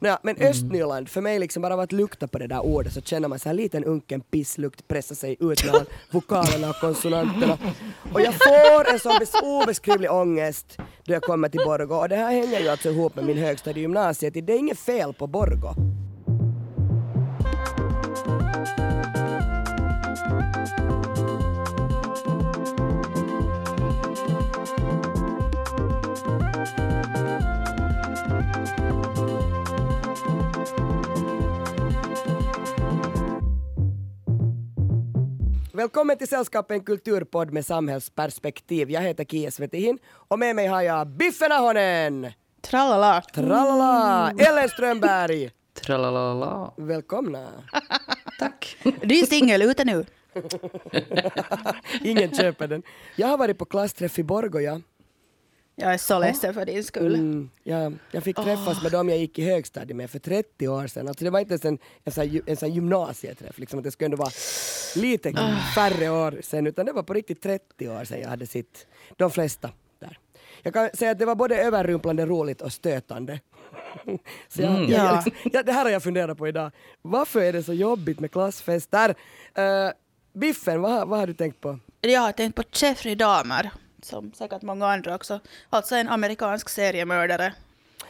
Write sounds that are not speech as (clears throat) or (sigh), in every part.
Naja, men Östnyland, för mig liksom bara av att lukta på det där ordet så känner man så här liten unken pisslukt pressa sig ut mellan (laughs) vokalerna och konsonanterna. Och jag får en sån bes- obeskrivlig ångest då jag kommer till Borgå och det här hänger ju alltså ihop med min högstadiegymnasiet. Det är inget fel på Borgå. Välkommen till Sällskapet en kulturpodd med samhällsperspektiv. Jag heter Kia Svetihin och med mig har jag Biffen Ahonen! Tralala. Tralala! Ellen Strömberg! Tralalala. Välkomna! (laughs) Tack. Du är singel ute nu. (laughs) Ingen köper den. Jag har varit på klassträff i Borgå, ja. Jag är så ledsen för din skull. Mm, ja, jag fick träffas med dem jag gick i högstadiet med för 30 år sedan. Alltså det var inte ens en, en, sån, en sån gymnasieträff, liksom att det skulle ändå vara lite färre år sedan, utan det var på riktigt 30 år sedan jag hade sett de flesta där. Jag kan säga att det var både överrumplande roligt och stötande. (laughs) Så jag, jag, Ja. jag, (laughs) liksom, ja, det här har jag funderat på idag. Varför är det så jobbigt med klassfester? Uh, Biffen, vad, har- vad har du tänkt på? Jag har tänkt på Jeffrey Dahmer, som säkert många andra också. Alltså en amerikansk seriemördare.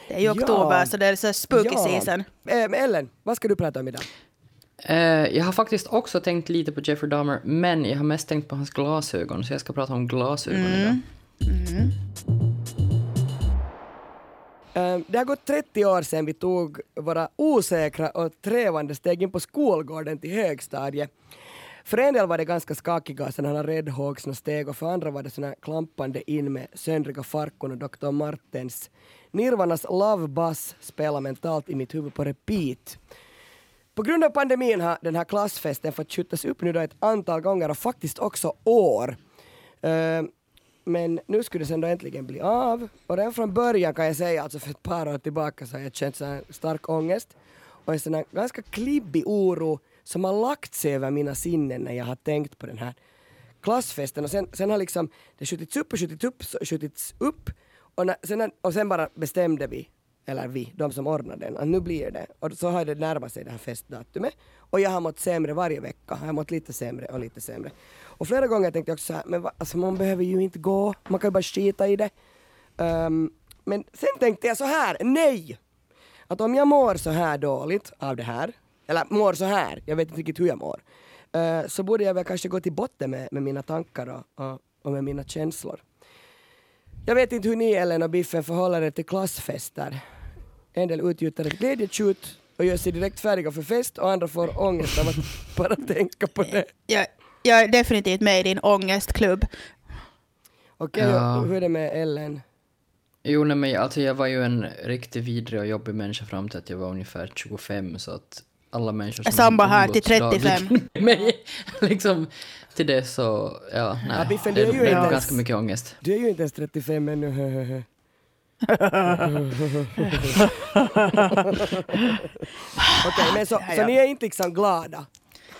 Det är ju Ja. oktober så det är så spooky Ja. season. Men Ellen, vad ska du prata om idag? Eh, jag har faktiskt också tänkt lite på Jeffrey Dahmer, men jag har mest tänkt på hans glasögon, så jag ska prata om glasögon idag. Eh, Det har gått 30 år sedan vi tog våra osäkra och trevande steg in på skolgården till högstadiet. För en del var det ganska skakiga sådana räddhågsna steg och för andra var det sådana klampande in med söndriga farkon och Dr. Martens. Nirvanas Love Bus spelar mentalt i mitt huvud på repeat. På grund av pandemin har den här klassfesten fått skjutas upp nu då ett antal gånger och faktiskt också år. Uh, men nu skulle det sen då äntligen bli av. Och redan från början kan jag säga, alltså för ett par år tillbaka så har jag känt så här stark ångest och en sån här ganska klibbig oro som har lagt sig över mina sinnen när jag har tänkt på den här klassfesten och sen, sen har liksom det skjutits upp och skjutits upp och skjutits upp och, när, sen, och sen bara bestämde vi, eller vi, de som ordnade den, att nu blir det. Och så har det närmat sig det här festdatumet och jag har mått sämre varje vecka. Jag har mått lite sämre och lite sämre. Och flera gånger tänkte jag också så här, men va, alltså man behöver ju inte gå, man kan ju bara skita i det. Um, men sen tänkte jag så här, nej! Att om jag mår så här dåligt av det här, eller mår så här, jag vet inte riktigt hur jag mår, eh, så borde jag väl kanske gå till botten med, med mina tankar och, och, och med mina känslor. Jag vet inte hur ni Ellen och Biffen förhåller er till klassfester. En del utgjuter ett glädjetjut och gör sig direkt färdiga för fest och andra får ångest av att (laughs) bara tänka på det. Jag, jag är definitivt med i din ångestklubb. Okej, Ja. och hur är det med Ellen? Jo, nej, men alltså jag var ju en riktigt vidrig och jobbig människa fram till att jag var ungefär 25, så att alla människor som Samma här till umgåtts 35. dagligen med mig, liksom, till det så, ja, nej. Biffen, det är inte ens- ganska mycket ångest. Du är ju inte ens 35 ännu. (laughs) Okej, men så, så ni är inte liksom glada?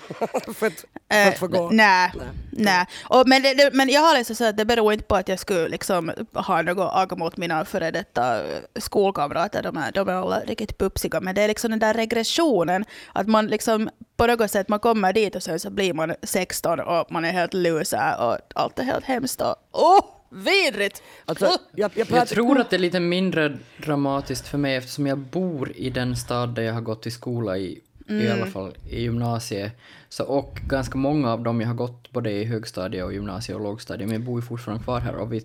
(laughs) för, att, för Eh, att få gå? Nej, nej. Och, men, det, det, men jag har liksom så att det beror inte på att jag skulle liksom ha något agg mot mina före detta eh, skolkamrater. De är, de är alla riktigt pupsiga. Men det är liksom den där regressionen. Att man liksom på något sätt man kommer dit och sen så blir man 16 och man är helt loser och allt är helt hemskt. Och, åh, vidrigt! Alltså, (laughs) jag, jag, Jag tror att det är lite mindre dramatiskt för mig eftersom jag bor i den stad där jag har gått i skola i, i alla fall i gymnasiet. Så, och ganska många av dem jag har gått både i högstadiet och gymnasiet och lågstadiet, men jag bor ju fortfarande kvar här och vi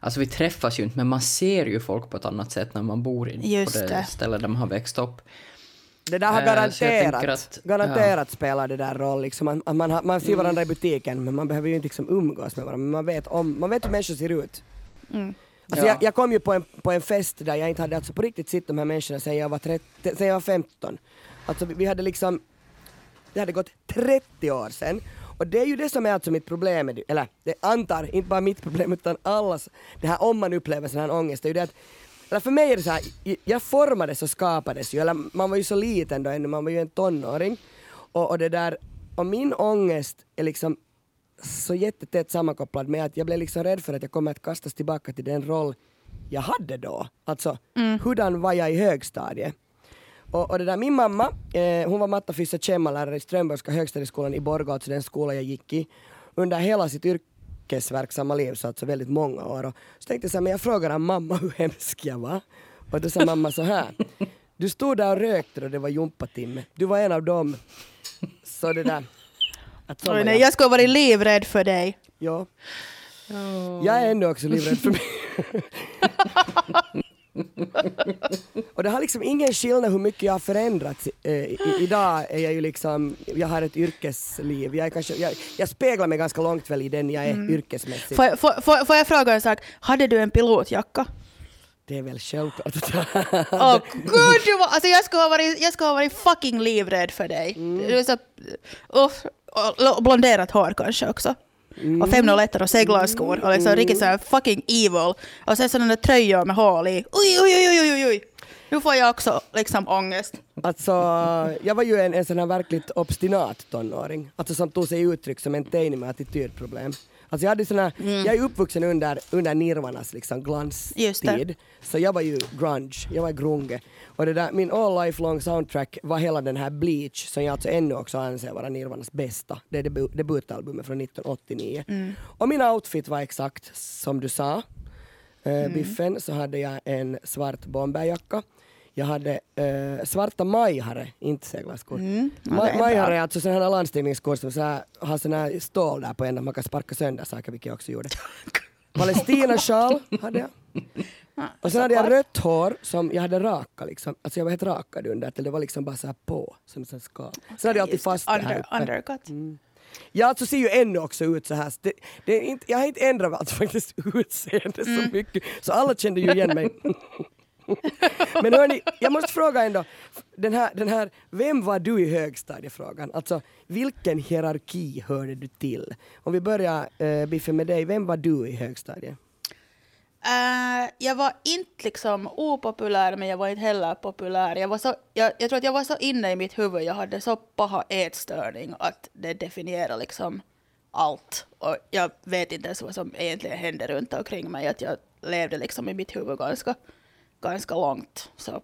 Alltså vi träffas ju inte, men man ser ju folk på ett annat sätt när man bor in Just på det, det. stället där man har växt upp. det där har Eh, garanterat, tänker att- garanterat spelar det där roll. Liksom, man, att man, har- man ser varandra i butiken men man behöver ju inte liksom umgås med varandra. Men man vet, om, man vet hur människor ser ut. Alltså Ja. jag, jag kom ju på en, på en fest där jag inte hade alltså på riktigt sett de här människorna sedan jag var, 30, sedan jag var 15. Alltså vi, hade liksom, det hade gått 30 år sedan. Och det är ju det som är alltså mitt problem, eller det antar, inte bara mitt problem utan allas, det här om man upplever sån här ångest, det är ju det att eller för mig är det så här, jag formades och skapades ju, eller man var ju så liten då ännu, man var ju en tonåring. Och, och det där, och min ångest är liksom så jättetätt sammankopplad med att jag blev liksom rädd för att jag kommer att kastas tillbaka till den roll jag hade då. Alltså, hurdan var jag i högstadiet? Och, och det där, min mamma, eh, hon var matta fyssa kemmalärare i Strömborgska högstadieskolan i Borgå, alltså den skola jag gick i, under hela sitt yrkesverksamma liv, så alltså väldigt många år. Och så tänkte jag så här, men jag frågade mamma (laughs) hur hemsk jag var. Och då sa mamma så här, du stod där och rökte och det var jumpatimme. Du var en av dem. Så det där. Att så nej, jag. jag skulle ha varit livrädd för dig. Ja. Jag är ändå också livrädd för mig. (laughs) (laughs) och det har liksom ingen skillnad hur mycket jag har förändrats. Eh, i, idag är jag ju liksom, jag har ett yrkesliv. Jag, är kanske, jag, jag speglar mig ganska långt väl i den jag är yrkesmässigt. Får, jag- får, får, får jag fråga en sak? Hade du en pilotjacka? Det är väl självklart att jag Åh gud, du var, alltså jag skulle, ha varit, jag skulle ha varit fucking livrädd för dig. Du är så... och, och blonderat hår kanske också. Och 501 och seglarskor och liksom riktigt såhär fucking evil. Och sen sådana där tröjor med hål i. Oj, oj, oj, oj, oj, oj. Nu får jag också liksom ångest. Alltså, jag var ju en, en sån här verkligt obstinat tonåring. Alltså som tog sig uttryck som en teini med attitydproblem. Alltså jag, hade såna, jag är uppvuxen under, under Nirvanas liksom glanstid. Så jag var ju grunge, jag var grunge. Och det där, min all life long soundtrack var hela den här Bleach som jag alltså ännu också anser vara Nirvanas bästa. Det är debu- debutalbumet från 1989. Och min outfit var exakt som du sa. Uh, Biffen så hade jag en svart bomberjacka. Jag hade eh, svarta majhare, inte seglarskor. Mm, ja, Ma- majhare är alltså sådana här landstigningsskor som så här, har såna här stål där på änden, man kan sparka sönder saker, vilket jag också gjorde. (laughs) Palestinasjal hade jag. Och sen hade jag rött hår som jag hade raka liksom. Alltså jag var helt rakad under till det var liksom bara så här på som en skal. Sen hade jag alltid fast det här under, uppe. undercut. Jag alltså ser ju ännu också ut så här. Det, det är inte, jag har inte ändrat alltså (laughs) faktiskt utseende så mycket. Så alla kände ju igen mig. (laughs) (laughs) Men hörni, jag måste fråga ändå. Den här, den här, vem var du i högstadiefrågan? Alltså vilken hierarki hörde du till? Om vi börjar eh, uh, Biffen med dig, vem var du i högstadiet? Uh, jag var inte liksom opopulär, men jag var inte heller populär. Jag, var så, jag, jag tror att jag var så inne i mitt huvud, jag hade så paha ätstörning att det definierar liksom allt. Och jag vet inte ens vad som egentligen hände runt omkring mig, att jag levde liksom i mitt huvud ganska, ganska långt. Så,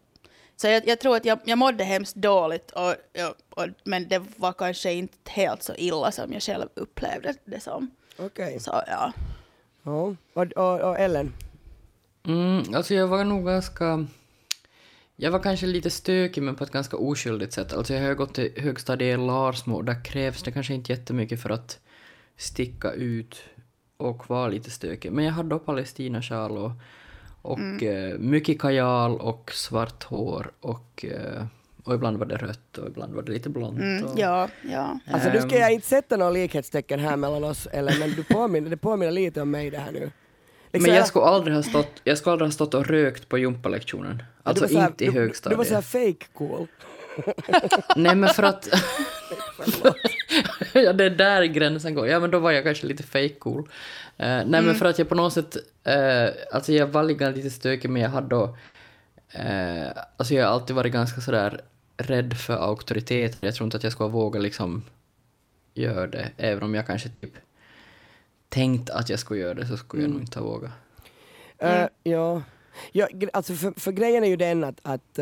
så jag, jag tror att jag, jag mådde hemskt dåligt, och, och, och, men det var kanske inte helt så illa som jag själv upplevde det som. Okej. Så ja. Ja. Och, och, och Ellen? Mm, alltså jag var nog ganska... Jag var kanske lite stökig men på ett ganska oskyldigt sätt. Alltså jag har gått till högstadiet i Larsmo och där krävs det kanske inte jättemycket för att sticka ut och vara lite stökig. Men jag hade då palestinasjal och, och eh, mycket kajal och svart hår och, eh, och ibland var det rött och ibland var det lite blont. Mm, och, ja, ja. Alltså nu ska Ehm. jag inte sätta några likhetstecken här mellan oss Ellen, men du påminner, det påminner lite om mig det här nu. Liksom Men jag skulle aldrig ha stått, jag skulle aldrig ha stått och rökt på gympalektionen. Alltså du var så här- inte i du, Du högstadiet. var såhär fake cool. Nej men för att... (laughs) (laughs) ja det är där gränsen går. Ja men då var jag kanske lite fake cool. Eh, nej Mm. men för att jag på något sätt... Uh, alltså jag var lite lite stökig men jag hade då... Uh, alltså jag har alltid varit ganska sådär rädd för auktoritet. Jag tror inte att jag skulle våga liksom göra det. Även om jag kanske typ tänkt att jag skulle göra det så skulle jag Mm. nog inte ha vågat. Eh, ja. ja, alltså för, för grejen är ju den att, att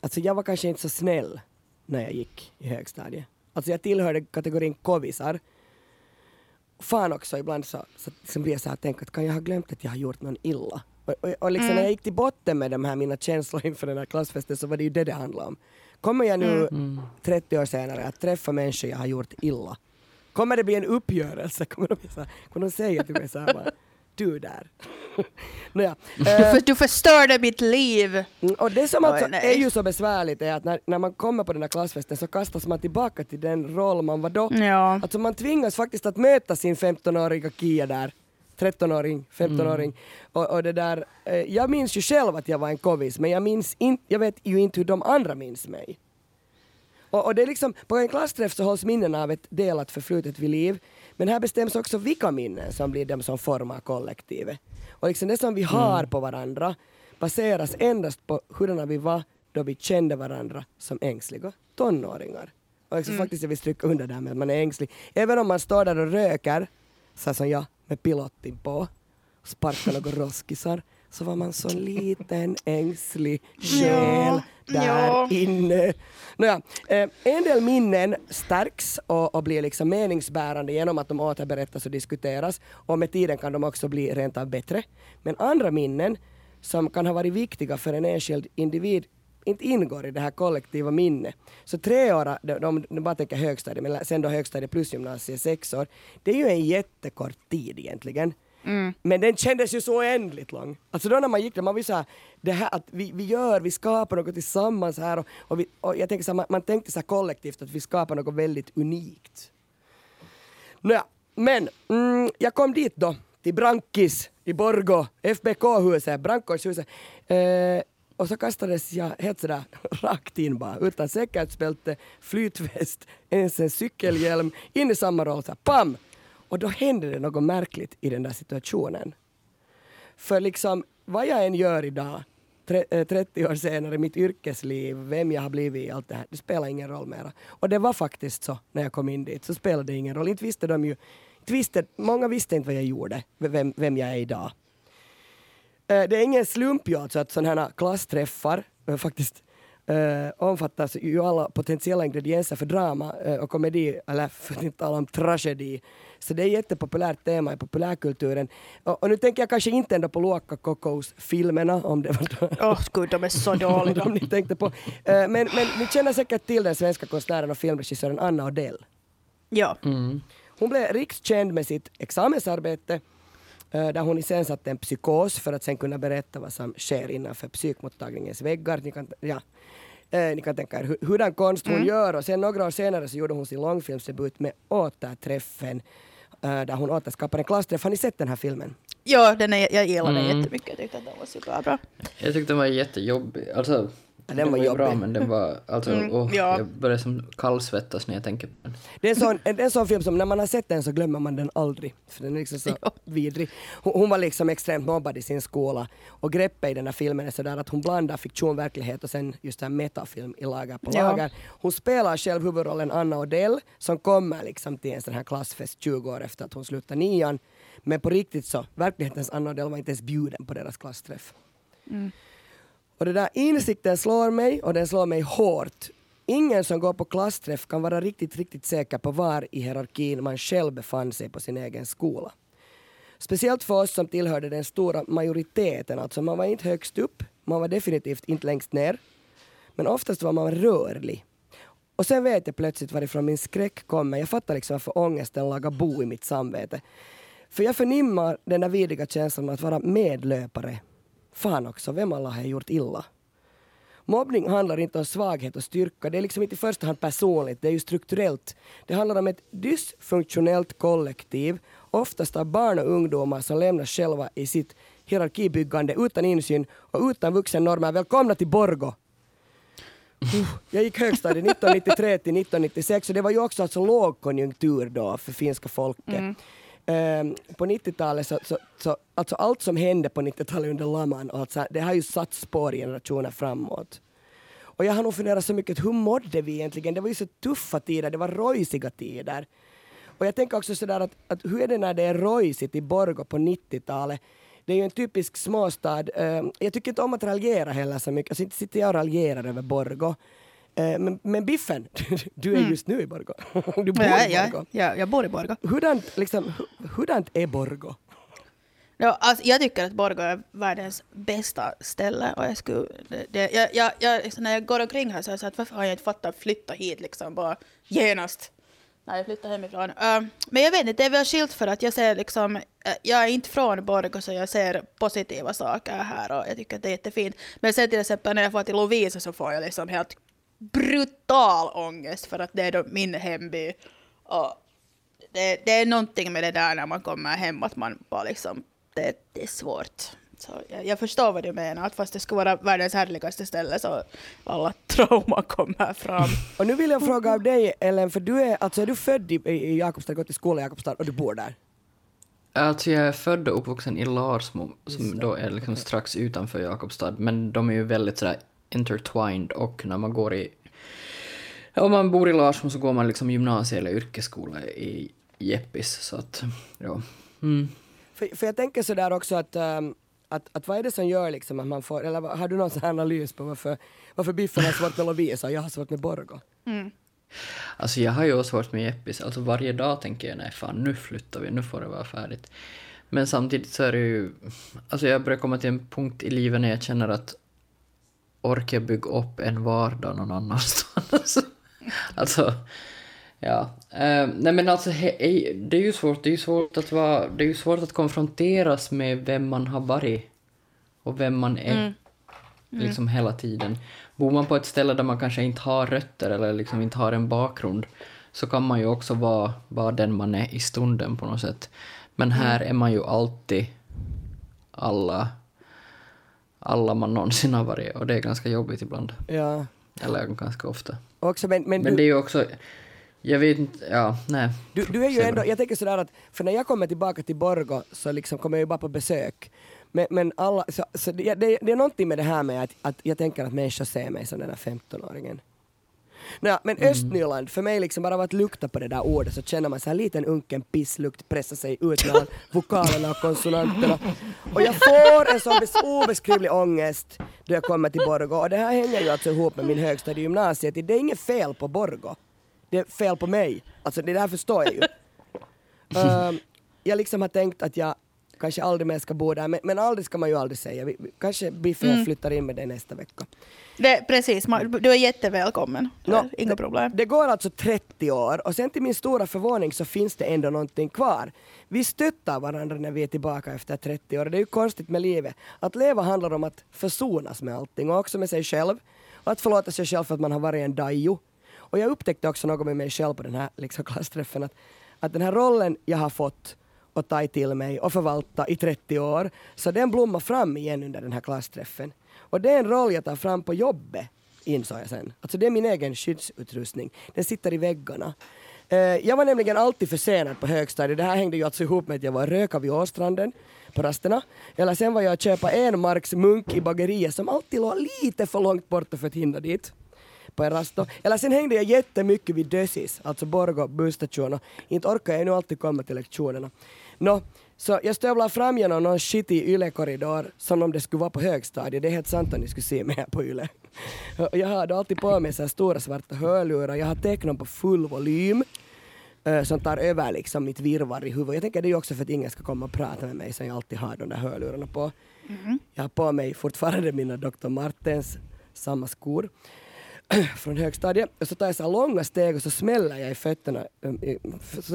alltså jag var kanske inte så snäll när jag gick i högstadiet. Alltså jag tillhörde kategorin kovisar. Fan också ibland så, så liksom blir jag så här tänk att kan jag ha glömt att jag har gjort någon illa? Och, och, och liksom när jag gick till botten med de här mina känslor (laughs) inför den här klassfesten så var det ju det det handlade om. Kommer jag nu 30 år senare att träffa människor jag har gjort illa? Kommer det bli en uppgörelse? (laughs) Kommer de, så här, kommer de säga till mig så här bara, du där? (laughs) Nåja. (laughs) Du, eh, du förstörde mitt liv. Mm, Och det som alltså Oj, är ju så besvärligt är att när, när man kommer på den här klassfesten så kastas man tillbaka till den roll man var då. Ja. Alltså man tvingas faktiskt att möta sin 15-åriga Kia där. 13-åring, 15-åring. Och, och det där, eh, jag minns ju själv att jag var en kovis men jag, minns in, jag vet ju inte hur de andra minns mig. Och, och det är liksom, på en klassträff så hålls minnen av ett delat förflutet vid liv. Men här bestäms också vilka minnen som blir de som formar kollektivet. Och liksom det som vi har på varandra baseras endast på hurdana vi var då vi kände varandra som ängsliga tonåringar. Och liksom faktiskt jag vill stryka under det här med att man är ängslig. Även om man står där och röker, så som jag, med pilotin på, sparkar några (laughs) roskisar, så var man så liten (laughs) ängslig själ där ja. inne. Nåja, eh, en del minnen stärks och, och blir liksom meningsbärande genom att de återberättas och diskuteras och med tiden kan de också bli rent av bättre. Men andra minnen som kan ha varit viktiga för en enskild individ inte ingår i det här kollektiva minnet. Så tre år, de, de, de bara tänker högstadiet, men sen då högstadiet plus gymnasiet sex år, det är ju en jättekort tid egentligen. Mm. Men den kändes ju så oändligt lång. Alltså då när man gick där, man vill säga det här att vi, vi gör, vi skapar något tillsammans här och, och, vi, och jag tänker så här, man, man tänkte så här kollektivt att vi skapar något väldigt unikt. Nåja, men mm, jag kom dit då, till Brankis i Borgo, FBK-huset, Brankoshuset. Eh, och så kastades jag helt sådär (laughs) rakt in bara, utan säkerhetsbälte, flytväst, ens en cykelhjälm, in i samma roll, så här, pam! Och då händer det något märkligt i den där situationen. För liksom, vad jag än gör idag, 30 eh, år senare, mitt yrkesliv, vem jag har blivit allt det här, det spelar ingen roll mera. Och det var faktiskt så när jag kom in dit, så spelade det ingen roll. Inte visste de ju, inte visste, många visste inte vad jag gjorde, vem, vem jag är idag. Eh, det är ingen slump ju alltså att sådana här klassträffar eh, faktiskt äh, omfattas ju alla potentiella ingredienser för drama och komedi, eller för att inte tala om tragedi. Så det är ett jättepopulärt tema i populärkulturen. Och, och nu tänker jag kanske inte ändå på Luokka Kokous-filmerna, om det var Åh gud, de är så (laughs) dåliga. de ni tänkte på. Eh, men, men ni känner säkert till den svenska konstnären och filmregissören Anna Odell. Ja. Hon blev rikskänd med sitt examensarbete eh, där hon iscensatte en psykos för att sen kunna berätta vad som sker innanför psykmottagningens väggar. Ni kan, ja, eh, ni kan tänka er hu- hurdan konst hon gör och sen några år senare så gjorde hon sin långfilmsdebut med Återträffen eh, där hon återskapade en klassträff. Har ni sett den här filmen? Ja, den är, jag gillar den jättemycket. Jag tyckte att den var superbra. Jag tyckte den var jättejobbig. Alltså, Ja, den var bra jobbig. men den var, alltså, Mm, åh, ja. jag börjar som kallsvettas när jag tänker på den. Det är, en sån, det är en sån film som när man har sett den så glömmer man den aldrig. För den är liksom så (laughs) Ja. vidrig. Hon, hon var liksom extremt mobbad i sin skola och greppet i den här filmen är sådär att hon blandar fiktion, verklighet och sen just en metafilm i lager på Ja. lager. Hon spelar själv huvudrollen Anna Odell som kommer liksom till en sån här klassfest 20 år efter att hon slutar nian. Men på riktigt så, verklighetens Anna Odell var inte ens bjuden på deras klassträff. Och den där insikten slår mig och den slår mig hårt. Ingen som går på klassträff kan vara riktigt, riktigt säker på var i hierarkin man själv befann sig på sin egen skola. Speciellt för oss som tillhörde den stora majoriteten, alltså man var inte högst upp, man var definitivt inte längst ner. Men oftast var man rörlig. Och sen vet jag plötsligt varifrån min skräck kommer. Jag fattar liksom varför ångesten lagar bo i mitt samvete. För jag förnimmar den där vidriga känslan av att vara medlöpare. Fan också, vem alla har gjort illa? Mobbning handlar inte om svaghet och styrka. Det är liksom inte i första hand personligt, det är ju strukturellt. Det handlar om ett dysfunktionellt kollektiv, oftast av barn och ungdomar som lämnas själva i sitt hierarkibyggande utan insyn och utan vuxennormer. Välkomna till Borgo! Jag gick högstadiet 1993 till 1996 och det var ju också alltså lågkonjunktur då för finska folket. Mm. Ehm, på 90-talet så, så, så alltså allt som hände på 90-talet under laman, alltså, det har ju satt spår generationer framåt. Och jag har nog funderat så mycket, hur mådde vi egentligen? Det var ju så tuffa tider, det var rojsiga tider. Och jag tänker också sådär att, att hur är det när det är rojsigt i Borgå på 90-talet? Det är ju en typisk småstad. Ähm, jag tycker inte om att raljera heller så mycket. Alltså inte sitter jag och raljerar över Borgå. Eh, men, men Biffen, (laughs) du är just nu i Borgå. (laughs) Du bor Ja, i ja, Borgå. ja, jag bor i Borgå. Hurdant, liksom, hu- hurdant är Borgå? Ja, alltså, jag tycker att Borgå är världens bästa ställe. Och jag skulle, det, det, jag, jag, jag, liksom, när jag går omkring här så är jag så att varför har jag inte fattat att flytta hit liksom bara genast? när jag flyttade hemifrån. Uh, men jag vet inte, det är väl skilt för att jag ser liksom, uh, jag är inte från Borgå så jag ser positiva saker här och jag tycker att det är jättefint. Men sen till exempel när jag får till Lovisa så får jag liksom helt brutal ångest för att det är då min hemby. Och det, det är någonting med det där när man kommer hem att man bara liksom, det, det är svårt. Så jag, jag förstår vad du menar, att fast det skulle vara världens härligaste ställe så alla (laughs) trauman kommer fram. Och nu vill jag fråga av dig Ellen, för du är, alltså är du född i, i Jakobstad, gått i skola i Jakobstad och du bor där? Alltså jag är född och uppvuxen i Larsmo, som då är liksom strax utanför Jakobstad, men de är ju väldigt sådär intertwined och när man går i... Om man bor i Larsmo så går man liksom gymnasie eller yrkesskola i Jeppis, så att ja. Mm. För, för jag tänker sådär också att, ähm, att, att vad är det som gör liksom att man får, eller har du någon sån här analys på varför, varför Biffen har svårt med Lovisa och jag har svårt med Borgo? Alltså jag har ju också svårt med Jeppis, alltså varje dag tänker jag nej fan nu flyttar vi, nu får det vara färdigt. Men samtidigt så är det ju, alltså jag börjar komma till en punkt i livet när jag känner att orkar jag bygga upp en vardag någon annanstans? (laughs) alltså, ja. Eh, nej men alltså he, det är ju svårt, det är ju svårt att vara, det är ju svårt att konfronteras med vem man har varit och vem man är liksom hela tiden. Bor man på ett ställe där man kanske inte har rötter eller liksom inte har en bakgrund så kan man ju också vara, vara den man är i stunden på något sätt. Men här är man ju alltid alla, alla man någonsin har varit och det är ganska jobbigt ibland. Ja. Eller ganska ofta. Också, men, men, Men du, det är ju också, jag vet inte, ja, nej. Du, du är ju ändå, jag tänker sådär att, för när jag kommer tillbaka till Borgo så liksom kommer jag ju bara på besök. Men, men alla, så, så det, det, det är någonting med det här med att, att jag tänker att människor ser mig som den där 15-åringen. Nå, men Mm. Östnyland, för mig liksom bara av att lukta på det där ordet så känner man så här liten unken pisslukt pressa sig ut mellan (laughs) vokalerna och konsonanterna. Och jag får en sån bes- obeskrivlig ångest då jag kommer till Borgo. Och det här hänger ju alltså ihop med min högstadiegymnasiet. Det är inget fel på Borgo. Det är fel på mig. Alltså det där förstår jag ju. (laughs) Ehm, jag liksom har tänkt att jag kanske aldrig mer ska bo där, men, men aldrig ska man ju aldrig säga. Vi, vi, kanske Biffen jag flyttar in med dig nästa vecka. Det, precis, man- du är jättevälkommen. Det är Nå, Inga problem. Det går alltså 30 år och sen till min stora förvåning så finns det ändå någonting kvar. Vi stöttar varandra när vi är tillbaka efter 30 år. Det är ju konstigt med livet. Att leva handlar om att försonas med allting och också med sig själv. Och att förlåta sig själv för att man har varit en dajo. Och jag upptäckte också något med mig själv på den här liksom, klassträffen att, att den här rollen jag har fått och ta till mig och förvalta i 30 år, så den blommar fram igen under den här klassträffen. Och det är en roll jag tar fram på jobbet, insåg jag sen. Alltså det är min egen skyddsutrustning. Den sitter i väggarna. Eh, jag var nämligen alltid försenad på högstadiet. Det här hängde ju alltså ihop med att jag var och röka vid Åstranden på rasterna. Eller sen var jag och köpa en marks munk i bageriet som alltid låg lite för långt borta för att hinna dit på en rast. Eller sen hängde jag jättemycket vid Dösis, alltså Borgå busstation och inte orkar jag nu alltid komma till lektionerna. Nå, så jag stövlar fram genom någon skitig yle-korridor som om det skulle vara på högstadiet. Det är helt sant att ni skulle se mig här på yle. Jag har då alltid på mig så stora svarta hörlurar. Jag har tecknat på full volym eh, som tar över liksom mitt virrvarr i huvudet. Jag tänker det är ju också för att ingen ska komma och prata med mig så jag alltid har de där hörlurarna på. Jag har på mig fortfarande mina Dr. Martens samma skor (clears throat) från högstadiet. Och så tar jag så långa steg och så smäller jag i fötterna. um,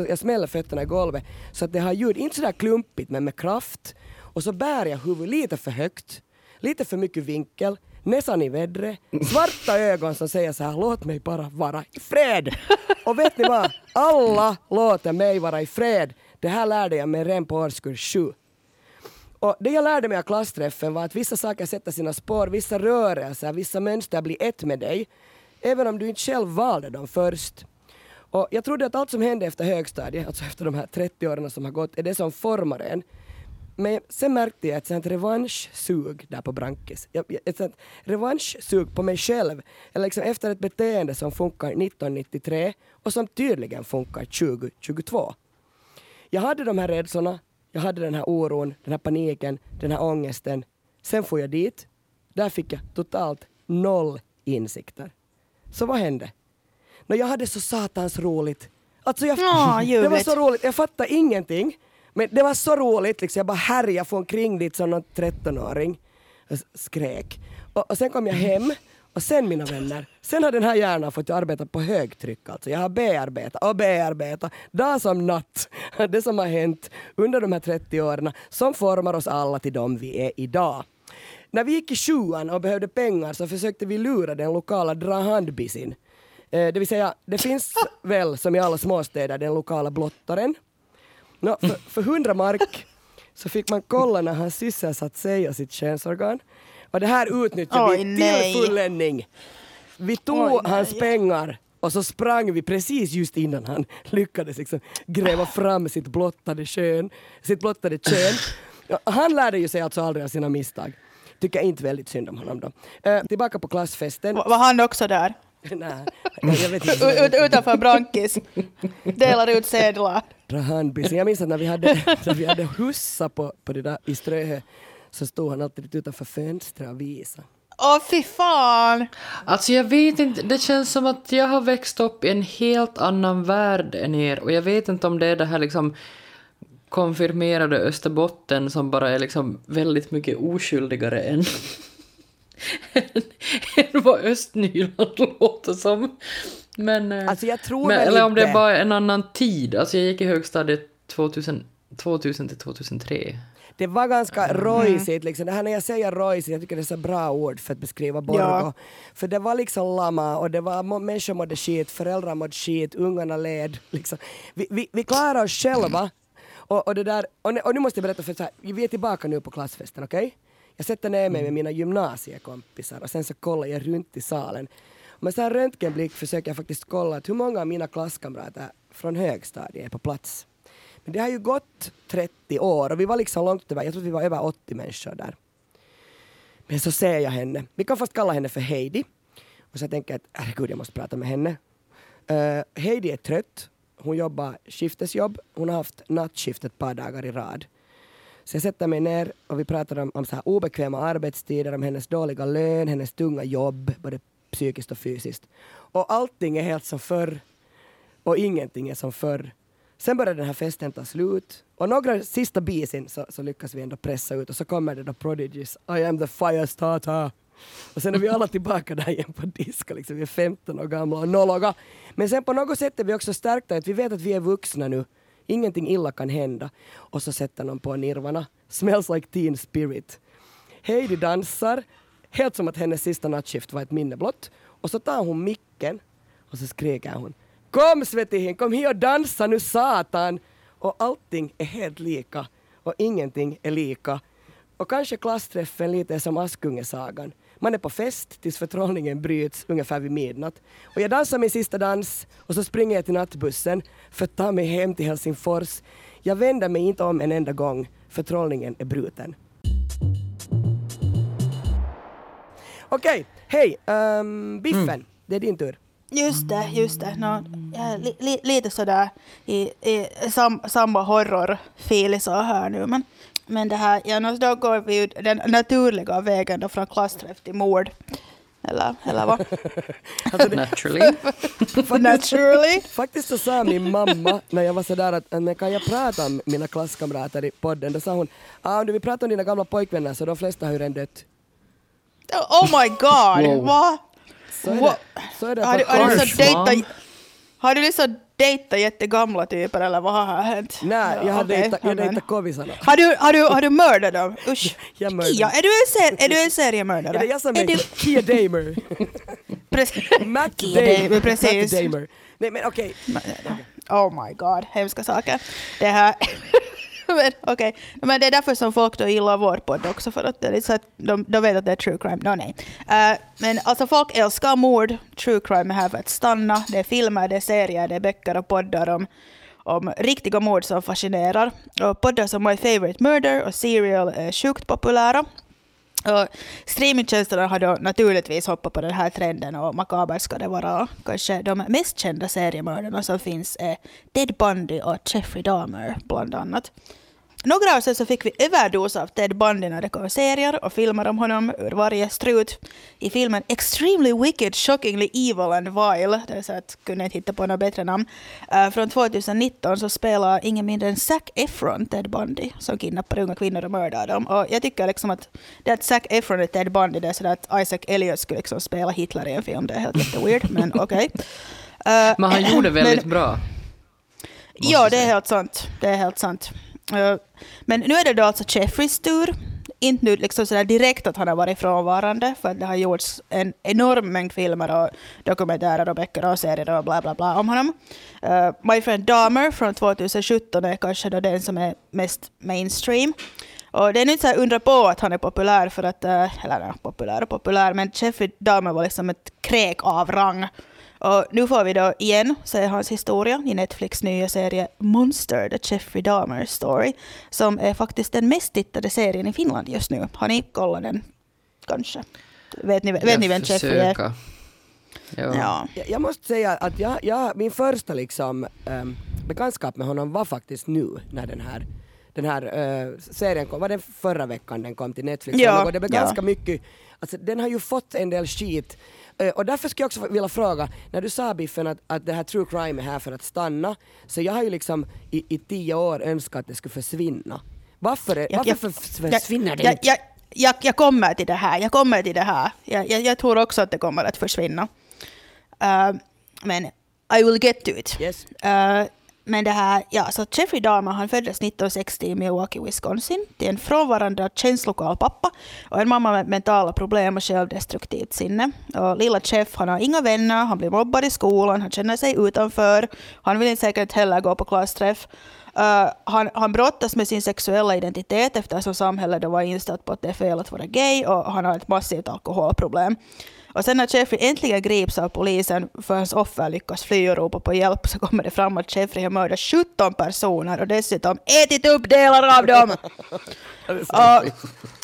Jag smäller fötterna i golvet så att det har ljud, inte sådär klumpigt men med kraft. Och så bär jag huvudet lite för högt, lite för mycket vinkel, näsan i vädret, svarta (laughs) ögon som säger så här låt mig bara vara i fred. Och vet ni vad? Alla låter mig vara i fred. Det här lärde jag mig redan på årskurs sju. Och det jag lärde mig av klassträffen var att vissa saker sätter sina spår, vissa rörelser, vissa mönster blir ett med dig, även om du inte själv valde dem först. Och jag trodde att allt som hände efter högstadiet, alltså efter de här 30 åren som har gått, är det som formar en. Men sen märkte jag ett sånt revanschsug där på Brankis. Ett sånt revanschsug på mig själv, eller liksom efter ett beteende som funkar 1993 och som tydligen funkar 2022. Jag hade de här rädslorna, jag hade den här oron, den här paniken, den här ångesten. Sen får jag dit. Där fick jag totalt noll insikter. Så vad hände? Nå, jag hade så satans roligt. Alltså jag, Ja, (laughs) det var så roligt. Jag fattade ingenting. Men det var så roligt. Liksom. Jag bara härjade från omkring dit som någon 13-åring. och s- Skrek. Och, och sen kom jag hem. Och sen mina vänner, sen har den här hjärnan fått arbeta på högtryck alltså. Jag har bearbetat och bearbetat, dag som natt. (laughs) Det som har hänt under de här 30 åren som formar oss alla till de vi är idag. När vi gick i sjuan och behövde pengar så försökte vi lura den lokala drahandbisin. Eh, det vill säga, det finns (laughs) väl som i alla småstäder den lokala blottaren. Nå, för, för 100 mark så fick man kolla när han sysselsatt sig och sitt könsorgan. Och det här utnyttjade Oj, vi nej. till fulländning. Vi tog Oj, hans nej. pengar och så sprang vi precis just innan han (laughs) lyckades liksom gräva fram sitt blottade kön. Sitt blottade kön. (laughs) Han lärde ju sig alltså aldrig av sina misstag. Tycker inte väldigt synd om honom då. Eh, tillbaka på klassfesten. Var han också där? (laughs) Nej, jag vet inte. Utanför Brankis. Delar ut sedlar. Jag minns att när vi hade, när vi hade hussa på, på det där i Ströhö så stod han alltid utanför fönstret och visade. Åh fy fan! Alltså jag vet inte, det känns som att jag har växt upp i en helt annan värld än er och jag vet inte om det är det här liksom konfirmerade Österbotten som bara är liksom väldigt mycket oskyldigare än, än, (laughs) än vad Östnyland låter som. Men, eh, Alltså jag tror men, eller om det är bara en annan tid. Alltså jag gick i högstadiet 2000, 2000 till 2003. Det var ganska rojsigt liksom. Det här när jag säger rojsigt, jag tycker det är så bra ord för att beskriva Borgå. Ja. För det var liksom lama och det var människor mådde skit, föräldrar mådde skit, ungarna led. Liksom. Vi, vi, vi klarade oss själva. Och, och, det där, och, nu, och nu måste jag berätta för så här, vi är tillbaka nu på klassfesten, okej? Jag sätter ner mig med mina gymnasiekompisar och sen så kollar jag runt i salen. Med så här röntgenblick försöker jag faktiskt kolla hur många av mina klasskamrater från högstadiet är på plats. Men det har ju gått 30 år och vi var liksom långt över, jag tror att vi var över 80 människor där. Men så ser jag henne, vi kan fast kalla henne för Heidi. Och så jag tänker jag att herregud jag måste prata med henne. Uh, Heidi är trött, hon jobbar skiftesjobb, hon har haft nattskift ett par dagar i rad. Så jag sätter mig ner och vi pratar om, om så här obekväma arbetstider, om hennes dåliga lön, hennes tunga jobb, både psykiskt och fysiskt. Och allting är helt som förr och ingenting är som förr. Sen börjar den här festen ta slut och några sista bisen så, så lyckas vi ändå pressa ut och så kommer det då Prodigies I am the fire starter. Och sen är vi alla tillbaka där igen på disco, liksom. vi är 15 år gamla och nolloga. Men sen på något sätt är vi också stärkta, att vi vet att vi är vuxna nu. Ingenting illa kan hända. Och så sätter någon på Nirvana, Smells like teen spirit. Heidi dansar, helt som att hennes sista nattskift var ett minne blott. Och så tar hon micken och så skriker hon Kom svettihin, kom hit och dansa nu satan! Och allting är helt lika och ingenting är lika. Och kanske klassträffen lite som Askungesagan. Man är på fest tills förtrollningen bryts ungefär vid midnatt. Och jag dansar min sista dans och så springer jag till nattbussen för att ta mig hem till Helsingfors. Jag vänder mig inte om en enda gång, förtrollningen är bruten. Okej, hej! ehm, Biffen, det är din tur. Just det, just det. No, är li, li, lite sådär i, i sam, samma horrorfil så här nu. Men, men det här, ja, no, då går vi ju den naturliga vägen då från klassträff till mord. Eller, eller vad? (laughs) Alltså det, Naturally. (laughs) Naturally. faktiskt så sa min mamma när jag var sådär att men kan jag prata om mina klasskamrater i podden? Då sa hon ah, om du vill prata om dina gamla pojkvänner så de flesta har ju redan dött. Oh my god! Wow. Va? Så är det. Så är det. Har du, har, du liksom mom. dejtat, har du liksom dejtat jättegamla typer eller vad har hänt? Nej, jag har Okej, dejtat, jag dejtat kompisarna. Har du, har, du, har du mördat dem? (laughs) Usch. Jag mördar. Ja, är du en, ser, är du en seriemördare? Är det jag som är är du, Kia Damer? (laughs) Matt Kia Damer. Precis. Matt Damer. Nej men okej, Oh my god, hemska saker. Det här... (laughs) (laughs) men okay. men det är därför som folk då gillar vår podd också, för att det är lite så att de, de vet att det är true crime. No, nej. Uh, men alltså folk älskar mord, true crime är här för att stanna. Det är filmer, det är serier, det är böcker och poddar om, om riktiga mord som fascinerar. Och poddar som My Favorite Murder och Serial är sjukt populära. Och streamingtjänsterna har då naturligtvis hoppat på den här trenden och makabert ska det vara. Kanske de mest kända seriemördarna som finns är Ted Bundy och Jeffrey Dahmer bland annat. Några år sedan så fick vi överdos av Ted Bundy när det kom serier och filmer om honom ur varje strut. I filmen Extremely Wicked, Shockingly Evil and Vile, det är så att kunde inte hitta på något bättre namn, eh, från 2019 så spelar ingen mindre än Zac Efron Ted Bundy som kidnappar unga kvinnor och mördar dem. Och jag tycker liksom att det att Zac Efron är Ted Bundy, det är sådär att Isaac Elliot skulle liksom spela Hitler i en film, det är helt jätteweird, men (laughs) okej. Eh, Men han gjorde (clears throat) väldigt men- bra. Ja, jag det är helt sant. Det är helt sant. Eh, men nu är det då alltså Jeffreys tur. Inte nu liksom sådär direkt att han har varit frånvarande, för det har gjorts en enorm mängd filmer och dokumentärer och böcker och serier och bla bla bla om honom. Uh, My Friend Dahmer från 2017 är kanske då den som är mest mainstream. Och det är inte så här undra på att han är populär, för att, eh, eller nej, populär och populär, men Jeffrey Dahmer var liksom ett kräk av rang. Och nu får vi då igen se hans historia i Netflix nya serie Monster, The Jeffrey Dahmer Story, som är faktiskt den mest tittade serien i Finland just nu. Har ni kollat den? Kanske? Vet ni, vet ni vem Jeffrey är? Ja. Ja. jag, måste säga att jag, jag, min första liksom, ehm, bekantskap med honom var faktiskt nu när den här den här uh, serien kom, var det förra veckan den kom till Netflix? Ja, och det blev ja. ganska mycket, alltså den har ju fått en del skit. Uh, och därför skulle jag också vilja fråga, när du sa Biffen att, att det här true crime är här för att stanna, så jag har ju liksom i, i tio år önskat att det skulle försvinna. Varför, är, Jag- varför jag- för- försvinner det jag, inte? jag, jag, kommer till det här. Jag kommer till det här. Jag, tror också att det kommer att försvinna. Eh, men I will get to it. Yes. Eh, men det här, ja, så Jeffrey Dahmer han föddes 1960 i Milwaukee, Wisconsin till en frånvarande känslokal pappa och en mamma med mentala problem och självdestruktivt sinne. Och lilla Jeff han har inga vänner, han blir mobbad i skolan, han känner sig utanför, han vill inte säkert heller gå på klassträff. Uh, han, han brottas med sin sexuella identitet eftersom samhället då var inställt på att det är fel att vara gay och han har ett massivt alkoholproblem. Och sen när Jeffrey äntligen grips av polisen för hans offer lyckas fly och ropa på hjälp så kommer det fram att Jeffrey har mördat 17 personer och dessutom ätit upp delar av dem. Och,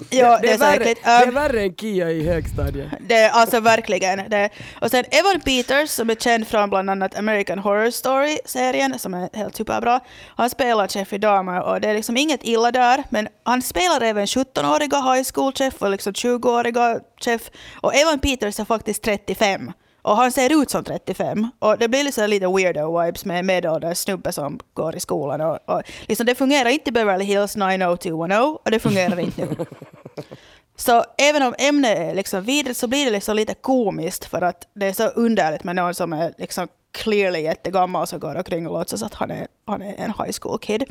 ja, det, är så värre, äckligt. det är Um, värre än Kia i högstadiet. det är alltså verkligen det. Och sen Evan Peters som är känd från bland annat American Horror Story-serien som är helt superbra. Han spelar Jeffrey Dahmer och det är liksom inget illa där men han spelar även 17-åriga high school chef och liksom 20-åriga chef och Evan Peters är faktiskt 35. Och han ser ut som 35. Och det blir liksom lite weirdo-vibes med en medelålders snubbe som går i skolan. Och, och liksom det fungerar inte i Beverly Hills 90210 och det fungerar inte nu. (laughs) Så även om ämnet är liksom vidrigt så blir det liksom lite komiskt för att det är så underligt med någon som är liksom clearly jättegammal som går omkring och låtsas att han är, han är en high school kid.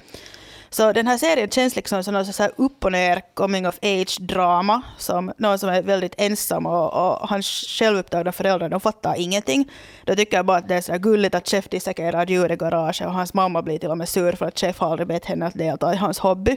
Så den här serien känns liksom som någon så här upp och ner coming of age-drama. Som någon som är väldigt ensam och, och hans självupptagna föräldrar de fattar ingenting. Då tycker jag bara att det är så gulligt att Chef dissekerar djur i garaget och hans mamma blir till och med sur för att Chef har aldrig bett henne att delta i hans hobby.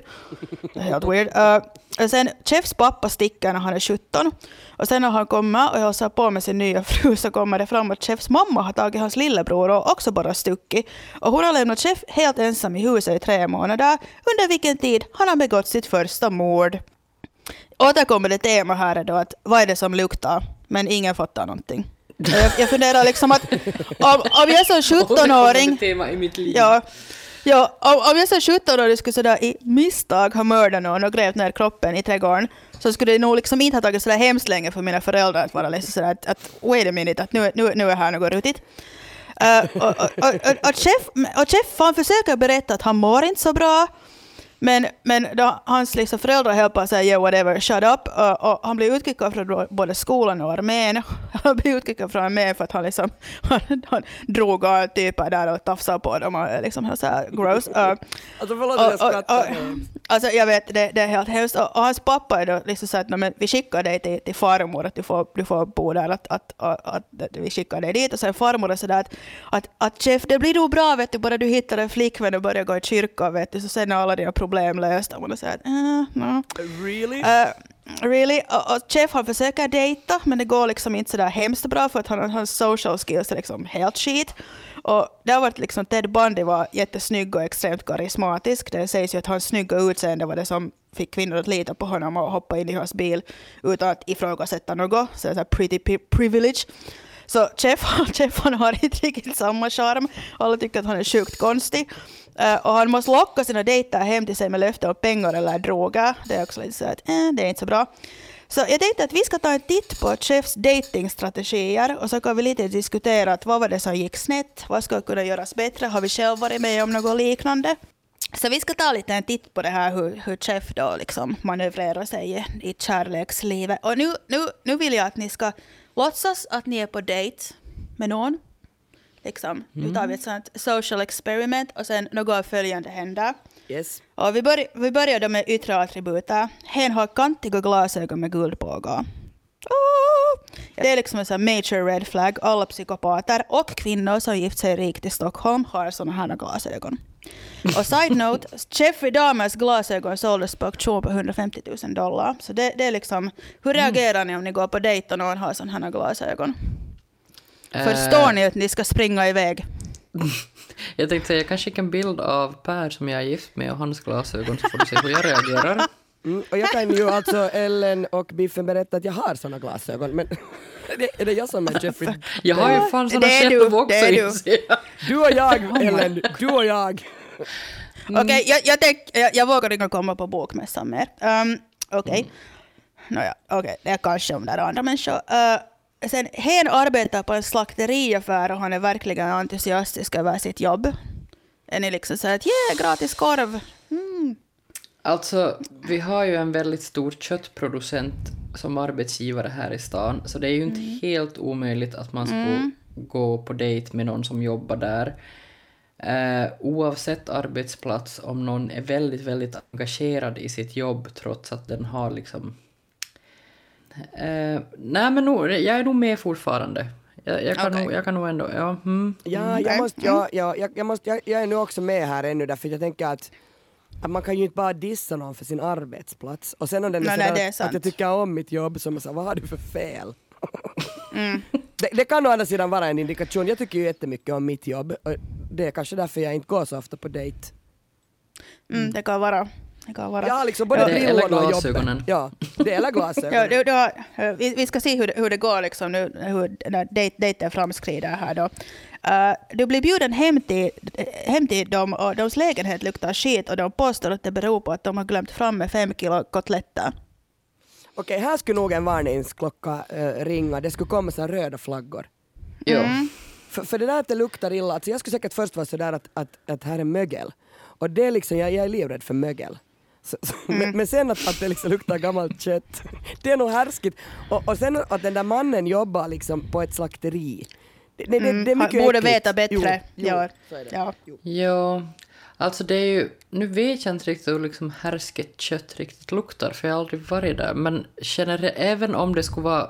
Det är helt weird. Uh, och sen Chefs pappa sticker när han är 17. Och sen när han kommer och hälsar på med sin nya fru så kommer det fram att Chefs mamma har tagit hans lillebror och också bara stuckit. Och hon har lämnat Chef helt ensam i huset i tre månader, under vilken tid han har begått sitt första mord. Återkommande tema här är då att vad är det som luktar? Men ingen fattar någonting. Jag, jag funderar liksom att om, om jag som (laughs) 17-åring tema i mitt liv. Ja, ja om, om jag som 17-åring skulle sådär i misstag ha mördat någon och grävt ner kroppen i trädgården så skulle det nog liksom inte ha tagit sådär hemskt länge för mina föräldrar att vara liksom sådär att, att wait a minute, att nu, nu, nu är här något rutigt. Eh, och, och, och, och, chef, och chef försöker berätta att han mår inte så bra. Men, men då hans liksom föräldrar höll på att säga yeah, whatever, shut up. Och, och han blev utkickad från både skolan och armén. (laughs) Han blev utkickad från armén för att han, liksom, (laughs) han, han drog av typer där och tafsade på dem. Och liksom så här gross. Uh, Alltså förlåt att jag och- och- skrattar. och- Alltså jag vet, det, det är helt hemskt. Och, och hans pappa är då liksom så att "Nå, men vi skickar dig till, till farmor, att du får, du får bo där, att, att, att, att, vi skickar dig dit. Och så är farmor är sådär att, att, att chef, det blir nog bra vet du, bara du hittar en flickvän och börjar gå i kyrkan vet du, så sen är alla dina problem lösta. Och man säger uh, no. Really? Uh, really? Och, och chef han försöker dejta men det går liksom inte sådär hemskt bra för att han, hans social skills är liksom helt skit. Och har varit liksom Ted Bundy var jättesnygg och extremt karismatisk. Det sägs ju att hans snygga utseende var det som fick kvinnor att lita på honom och hoppa in i hans bil utan att ifrågasätta något. Så det är så pretty privilege. Så Jeff, (laughs) Jeff han har inte riktigt samma charm. Alla tycker att han är sjukt konstig. Eh, och han måste locka sina dejter hem till sig med löfte om pengar eller droger. Det är också lite så att eh, det är inte så bra. Så jag tänkte att vi ska ta en titt på Chefs datingstrategier och så kan vi lite diskutera att vad var det som gick snett, vad ska kunna göras bättre, har vi själv varit med om något liknande? Så vi ska ta lite en titt på det här hur, hur Chef då liksom manövrerar sig i, i kärlekslivet. Och nu, nu, nu vill jag att ni ska låtsas att ni är på dejt med någon. Liksom. Nu tar vi ett sånt social experiment och sen något av följande händer. Yes. Och vi, börj vi börjar då med yttre attributer. Hen har kantiga glasögon med guldbågar. Oh! Det är liksom en sån major red flag. Alla psykopater och kvinnor som gift sig rikt i Stockholm har såna här glasögon. Och side note, Jeffrey Dahmers glasögon såldes på auktion på 150 000 dollar. Så det, det är liksom, hur reagerar ni om ni går på dejt och någon har såna här glasögon? Eh, Förstår ni att ni ska springa iväg? (laughs) Jag tänkte säga, jag kan skicka en bild av Per som jag är gift med och hans glasögon så får du se hur jag reagerar. (laughs) Mm, och jag kan ju alltså Ellen och Biffen berätta att jag har såna glasögon, men (laughs) är det, jag som är Jeffrey? Jag har ju fan såna Det är du, själv också det är du. jag. Du och jag, Ellen, du och jag. Okej, jag, jag, tänk, jag, jag vågar inte komma på bokmässan mer. Um, Okej. Mm. Nåja, okej, det är kanske om det är andra människor. Uh, sen, hen arbetar på en slakteriaffär och han är verkligen entusiastisk över sitt jobb. Är ni liksom så att yeah, gratis korv? Mm. Alltså, vi har ju en väldigt stor köttproducent som arbetsgivare här i stan, så det är ju inte helt omöjligt att man ska gå på dejt med någon som jobbar där. Eh, oavsett arbetsplats, om någon är väldigt, väldigt engagerad i sitt jobb trots att den har liksom... Eh, nej men nog, jag är nog med fortfarande. Jag, jag, kan, Okej. nog, jag kan nog ändå, ja. Mm. Ja, Okej. jag, måste, ja, ja, jag, jag, måste, jag, jag är nu också med här ännu därför jag tänker att, att man kan ju inte bara dissa någon för sin arbetsplats. Och sen om den är Nej, nej, sådär det är att jag tycker om mitt jobb så är man här, vad har du för fel? (laughs) Det, det kan å andra sidan vara en indikation. Jag tycker ju jättemycket om mitt jobb. Och det är kanske därför jag inte går så ofta på dejt. Mm, det kan vara. Det kan vara. Jag har liksom både Ja, brillorna och jobbet. Ja, det eller glasögonen. Ja, du, du har, eh, vi, vi ska se hur det, hur det går liksom nu, hur den här dejt, dejten framskrider här då. Eh, du blir bjuden hem till, hem till dem och deras lägenhet luktar skit och de påstår att det beror på att de har glömt fram med fem kilo kotletter. Okej, här skulle nog en varningsklocka eh, ringa. Det skulle komma så röda flaggor. Jo. Mm. För, för det där att det luktar illa, alltså jag skulle säkert först vara sådär att, att, att här är mögel. Och det är liksom, jag, jag är livrädd för mögel. Så, så, men, men sen att, att det liksom luktar gammalt kött, det är nog härskigt. Och, och sen att den där mannen jobbar liksom på ett slakteri. Det, det, det, det är Mm, Han mycket borde äckligt. veta bättre. Jo, jo, ja. så är det. Ja. Jo. Ja, alltså det är ju... Nu vet jag inte riktigt hur liksom härsket kött riktigt luktar, för jag har aldrig varit där. Men generellt, även om det skulle vara...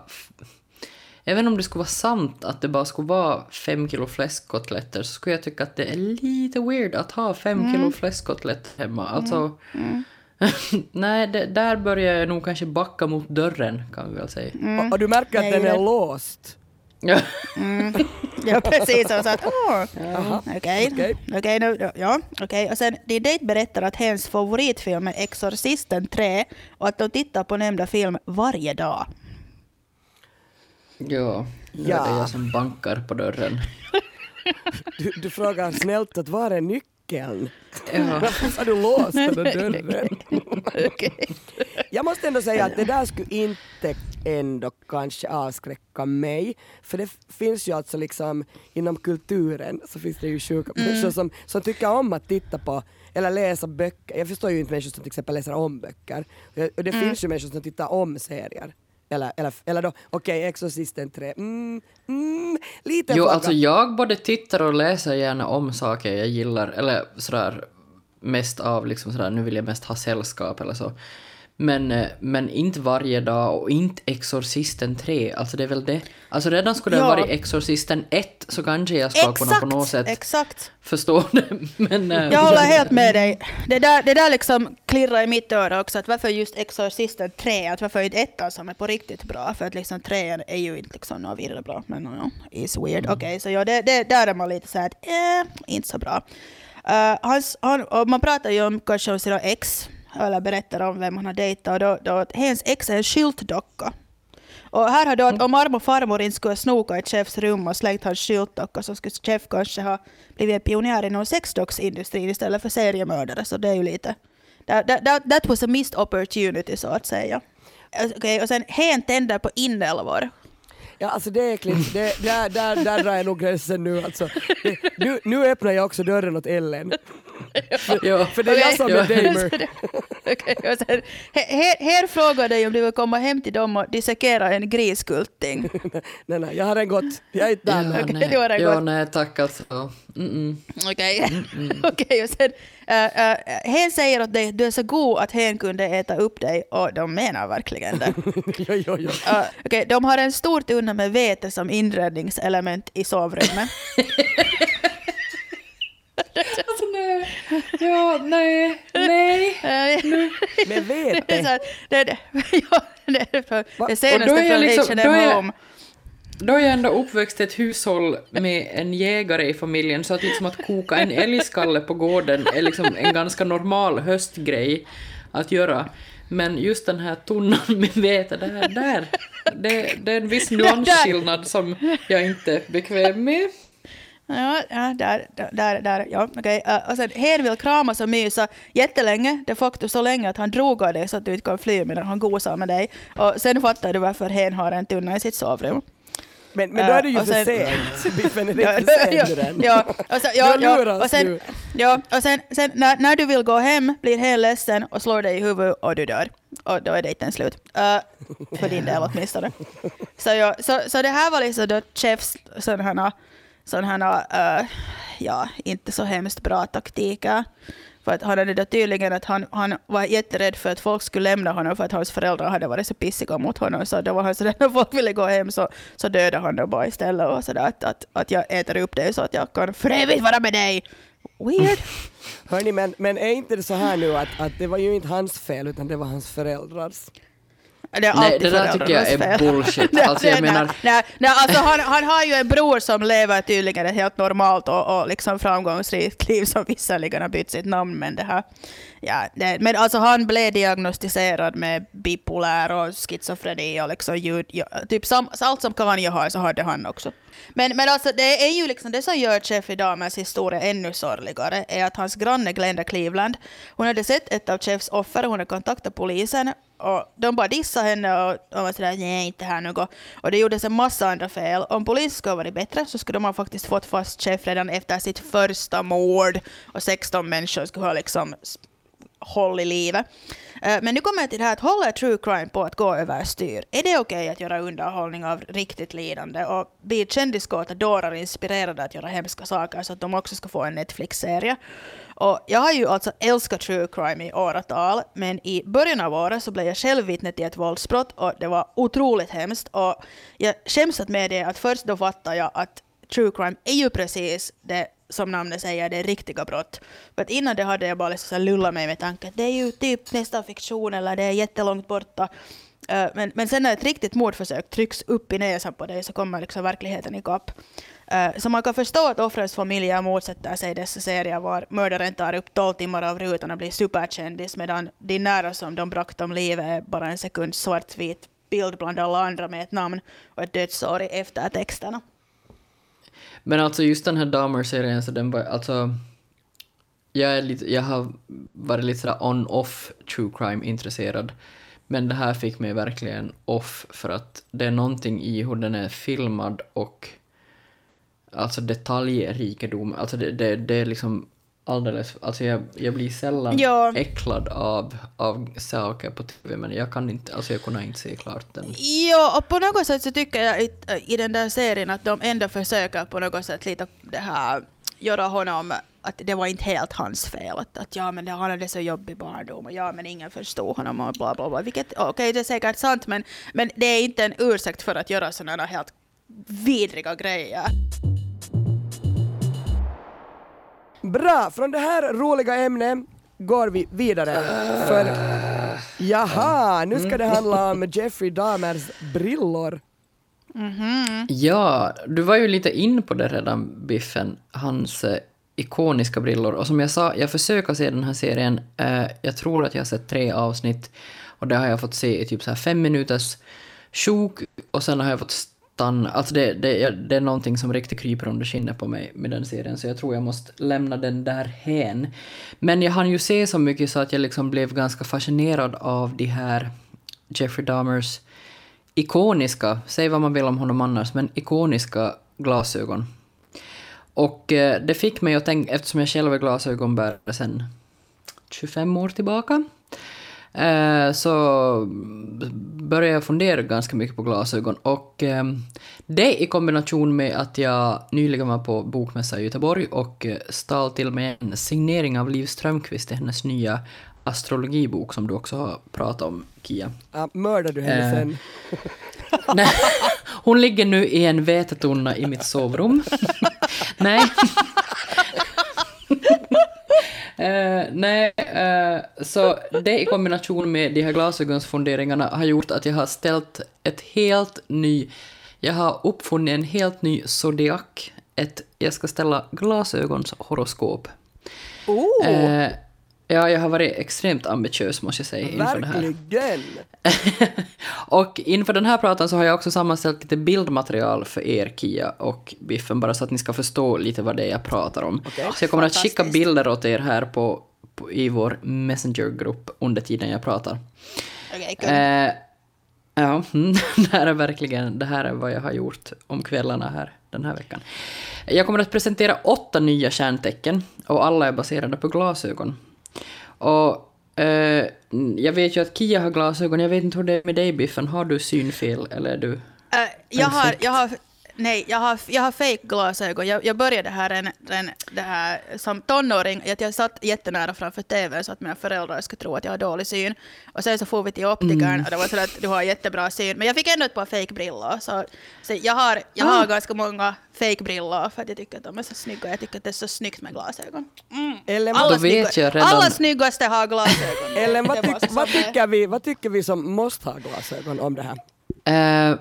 Även om det skulle vara sant att det bara skulle vara fem kilo fläskkotletter så skulle jag tycka att det är lite weird att ha fem kilo fläskkotletter hemma. Alltså... (laughs) Nej, det, där börjar jag nog kanske backa mot dörren, kan vi väl säga. Och, och du märker att Nej, den är det- låst. Ja. (laughs) Ja, precis. Och så att, åh, okej. Okej. Okej, nu, ja, okej. Och sen, din dejt berättar att hennes favoritfilm är Exorcisten 3 och att de tittar på nämnda film varje dag. ja, nu är Ja. det jag som bankar på dörren. (laughs) Du, du frågar snällt att var är nyckeln? Ja. (laughs) Varför har du låst den där dörren? (laughs) Jag måste ändå säga att det där skulle inte ändå kanske avskräcka mig. För det finns ju alltså liksom inom kulturen så finns det ju sjuka människor som, som tycker om att titta på eller läsa böcker. Jag förstår ju inte människor som till exempel läser om böcker. Och det finns ju människor som tittar om serier. Eller, eller, eller då, okej, Exorcisten 3. Mm, mm, lite Jo, flagga. alltså jag både tittar och läser gärna om saker jag gillar, eller sådär mest av liksom sådär, nu vill jag mest ha sällskap eller så. Men, eh, men inte varje dag och inte Exorcisten 3, alltså det är väl det. Alltså redan skulle det Ja. ha varit Exorcisten 1 så kanske jag ska kunna på något sätt exakt. förstå det. (laughs) Men, eh, Jag håller helt med (laughs) dig. Det där, det där liksom klirrar i mitt öra också, att varför just Exorcisten 3, att varför inte ettan som är på riktigt bra, för att liksom trean är ju inte liksom något vidare bra, men no, is weird. Okej, så ja, det, det, där är man lite så här att, eh, inte så bra. Uh, hans, han, man pratar ju om kanske om sina ex, eller berättar om vem han har dejtat, och då, då, hennes ex är en skyltdocka. Och här har då att om mormor och farmor inte skulle ha snokat i chefs rum och slängt hans skyltdocka så skulle chef kanske ha blivit en pionjär inom sexdocksindustrin istället för seriemördare. Så det är ju lite... That, that, that, was a missed opportunity så att säga. Alltså, Okej, och sen hen tänder på inälvor. Ja, alltså det är äckligt. Det, där, där, där drar jag nog gränsen nu alltså. Det, nu, nu öppnar jag också dörren åt Ellen. ja. För det är jag som är damer. Sen, här, här frågar dig om du vill komma hem till dem och dissekera en griskulting. (laughs) nej, nej, jag har en gått. Jag är inte där. Ja. Okej, nej. ja, nej tack alltså. Mm-mm. Okej, (laughs) Okej, och sen uh, uh, hen säger åt dig att du är så god att hen kunde äta upp dig och de menar verkligen det. jo, jo, jo. Uh, Okej, de har en stor tunna med vete som inredningselement i sovrummet. Alltså nej. Ja, nej, nej. Eh, Med (laughs) det är vete. det, det, (laughs) ja, det är för det senaste från liksom- H&M Home. Då är jag ändå uppväxt i ett hushåll med en jägare i familjen, så att liksom att koka en älgskalle på gården är liksom en ganska normal höstgrej att göra. Men just den här tunnan med vete, där, där det, det är en viss nyansskillnad som jag inte är bekväm med. Ja, ja där, där, där, ja, okej. Okay. Uh, och sen Hen vill kramas och mysa jättelänge, de facto så länge att han drog av dig så att du inte kan fly medan han gosar med dig. Och sen fattar du varför Hen har en tunna i sitt sovrum. Men, men då är det ju för sent. (laughs) Biffen är sent än. Ja, och sen, ja, ja, och sen, ja, och sen, sen när, när du vill gå hem blir Hen ledsen och slår dig i huvudet och du dör. Och då är dejten slut. Uh, för din del åtminstone. Så, ja, så, så det här var liksom då Chefs sådana sådana uh, ja, inte så hemskt bra taktiker. För att han hade då tydligen att han, han var jätterädd för att folk skulle lämna honom för att hans föräldrar hade varit så pissiga mot honom. Så då var han sådär, när folk ville gå hem så, så dödade han dem bara istället. Och sådär att, att, att jag äter upp dig så att jag kan för evigt vara med dig. Weird. (laughs) Hörni, men, men är inte det så här nu att, att det var ju inte hans fel utan det var hans föräldrars? Det är nej, det där tycker jag är bullshit. (laughs) Alltså, jag menar... nej, nej, alltså han, han har ju en bror som lever tydligen ett helt normalt och, och liksom framgångsrikt liv som visserligen har bytt sitt namn. Men, det här, ja, det, men alltså han blev diagnostiserad med bipolär och schizofreni och liksom ljud, ja, typ sam, allt som Kanye har så hade han också. Men, men alltså det är ju liksom det som gör Jeffrey Dahmers historia ännu sorgligare är att hans granne Glenda Cleveland, hon hade sett ett av Chefs offer, hon hade kontaktat polisen och de bara dissade henne och, och var sådär nej inte här något. Och det gjordes en massa andra fel. Om polisen skulle ha varit bättre så skulle de ha faktiskt fått fast chef redan efter sitt första mord och 16 människor skulle ha liksom håll i livet. Eh, men nu kommer jag till det här att håller true crime på att gå överstyr? Är det okej okay att göra underhållning av riktigt lidande? Och blir kändiskåta dårar inspirerade att göra hemska saker så att de också ska få en Netflix-serie? Och jag har ju alltså älskat true crime i åratal, men i början av året så blev jag själv vittne till ett våldsbrott och det var otroligt hemskt. Och jag skäms att med det att först då fattade jag att true crime är ju precis det som namnet säger, det är riktiga brott. För innan det hade jag bara liksom lullat mig med tanken att det är ju typ nästan fiktion eller det är jättelångt borta. Uh, men, men sen när ett riktigt mordförsök trycks upp i näsan på dig så kommer liksom verkligheten ikapp. Uh, eh, så man kan förstå att offrens familjer motsätter sig dessa serier var mördaren tar upp 12 timmar av rutan och blir superkändis medan de nära som de bragt om livet är bara en sekund svartvit bild bland alla andra med ett namn och ett dödsår i eftertexterna. Men alltså just den här Dahmer-serien, så den var alltså... Jag, är lite, jag har varit lite sådär on-off true crime-intresserad. Men det här fick mig verkligen off för att det är någonting i hur den är filmad och alltså detaljrikedom, alltså det, det, det är liksom alldeles, alltså jag, jag blir sällan ja. äcklad av, av saker på TV men jag kan inte, alltså jag kunde inte se klart den. Ja, och på något sätt så tycker jag i, i den där serien att de ändå försöker på något sätt lite det här, göra honom att det var inte helt hans fel. Att, att ja, men han hade så jobbig barndom och ja, men ingen förstod honom och bla bla bla. Vilket, okej, okay, det är säkert sant, men, men det är inte en ursäkt för att göra sådana helt vidriga grejer. Bra, från det här roliga ämnet går vi vidare. För jaha, nu ska det handla om Jeffrey Dahmers brillor. Mm -hmm. Ja, du var ju lite in på det redan, Biffen. Hans eh, ikoniska brillor. Och som jag sa, jag försöker se den här serien. Eh, jag tror att jag har sett tre avsnitt. Och det har jag fått se i typ så här fem minuters sjok. Och sen har jag fått stanna. Alltså det, det, det är någonting som riktigt kryper under skinnet på mig med den serien, så jag tror jag måste lämna den där hen. Men jag hann ju se så mycket så att jag liksom blev ganska fascinerad av de här Jeffrey Dahmers ikoniska, säg vad man vill om honom annars, men ikoniska glasögon. Och eh, det fick mig att tänka, eftersom jag själv är glasögonbärare sen 25 år tillbaka, så började jag fundera ganska mycket på glasögon och ehm, det i kombination med att jag nyligen var på bokmässa i Göteborg och eh, stal till mig en signering av Liv Strömquist i hennes nya astrologibok som du också har pratat om, Kia. Ja, mördar du henne uh, sen? (laughs) nej, hon ligger nu i en vetetunna i mitt sovrum. (laughs) nej. Uh, nej, uh, så det i kombination med de här glasögonsfunderingarna har gjort att jag har ställt ett helt ny... Jag har uppfunnit en helt ny zodiak. Ett, jag ska ställa glasögonshoroskop. Oh. Uh, Ja, jag har varit extremt ambitiös måste jag säga inför det här. Verkligen! (laughs) och inför den här pratan så har jag också sammanställt lite bildmaterial för er, Kia och Biffen, bara så att ni ska förstå lite vad det är jag pratar om. Okej. Så jag kommer att skicka bilder åt er här på, på, i vår Messenger-grupp under tiden jag pratar. Okej, kul. Eh, ja, (laughs) det här är verkligen det här är vad jag har gjort om kvällarna här den här veckan. Jag kommer att presentera åtta nya kärntecken och alla är baserade på glasögon. Och eh, jag vet ju att Kia har glasögon, jag vet inte hur det är med dig Biffen, har du synfel eller är du... Eh, jag, har, jag, har, nej, jag har, jag har fake-glasögon. Jag, jag började här, en, en, det här som tonåring. Att jag satt jättenära framför TV så att mina föräldrar skulle tro att jag har dålig syn. Och sen så får vi till optikern och det var så att du har jättebra syn. Men jag fick ändå ett par fake-brillor. Så, så jag har, jag har Ah. ganska många fake-brillor för att jag tycker att de är så snygga. Jag tycker att det är så snyggt med glasögon. Mm. Ellen, Alla, snygga, jag redan- alla snyggaste har glasögon. Ellen vad, tyck, vad, tycker vi, vad tycker vi som måste ha glasögon om det här? Eh,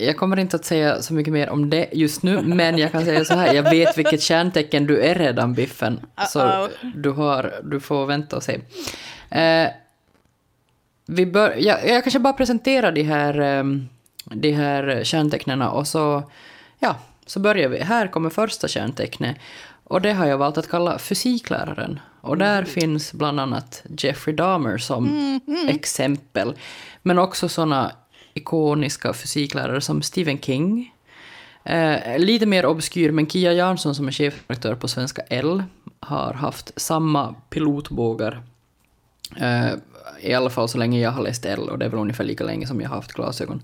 jag kommer inte att säga så mycket mer om det just nu, men jag kan säga så här, jag vet vilket kärntecken du är redan, Biffen. Så Uh-oh. du, har, du får vänta och se. Eh, vi bör, jag, jag kanske bara presenterar de här, ehm, de här kärntecknen och så, ja, så börjar vi. Här kommer första kärntecknet. Och det har jag valt att kalla fysikläraren. Och där finns bland annat Jeffrey Dahmer som exempel. Men också såna ikoniska fysiklärare som Stephen King. Eh, lite mer obskyr, men Kia Jansson som är chefredaktör på Svenska L har haft samma pilotbågar Eh, I alla fall så länge jag har läst L och det är väl ungefär lika länge som jag har haft glasögon.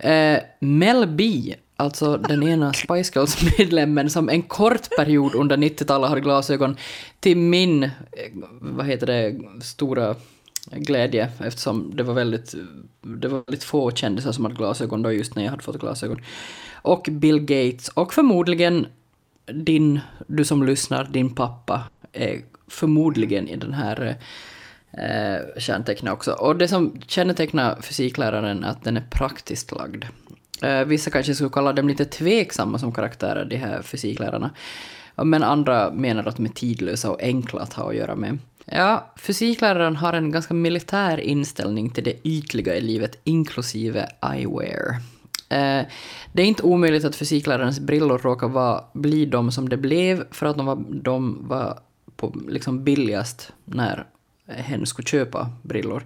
Eh, Mel B, alltså den ena Spice Girls-medlemmen som en kort period under 90-talet hade glasögon till min, eh, vad heter det, stora glädje eftersom det var väldigt, det var väldigt få kändisar som hade glasögon då just när jag hade fått glasögon. Och Bill Gates och förmodligen din, du som lyssnar, din pappa är förmodligen i den här eh, kärntecknet också. Och det som kännetecknar fysikläraren är att den är praktiskt lagd. Eh, vissa kanske skulle kalla dem lite tveksamma som karaktärer, de här fysiklärarna. Men andra menar att de är tidlösa och enkla att ha att göra med. Ja, fysikläraren har en ganska militär inställning till det ytliga i livet, inklusive eyewear. Eh, det är inte omöjligt att fysiklärarens brillor råkar vara, bli de som det blev för att de var, de var på, liksom billigast när hen skulle köpa brillor.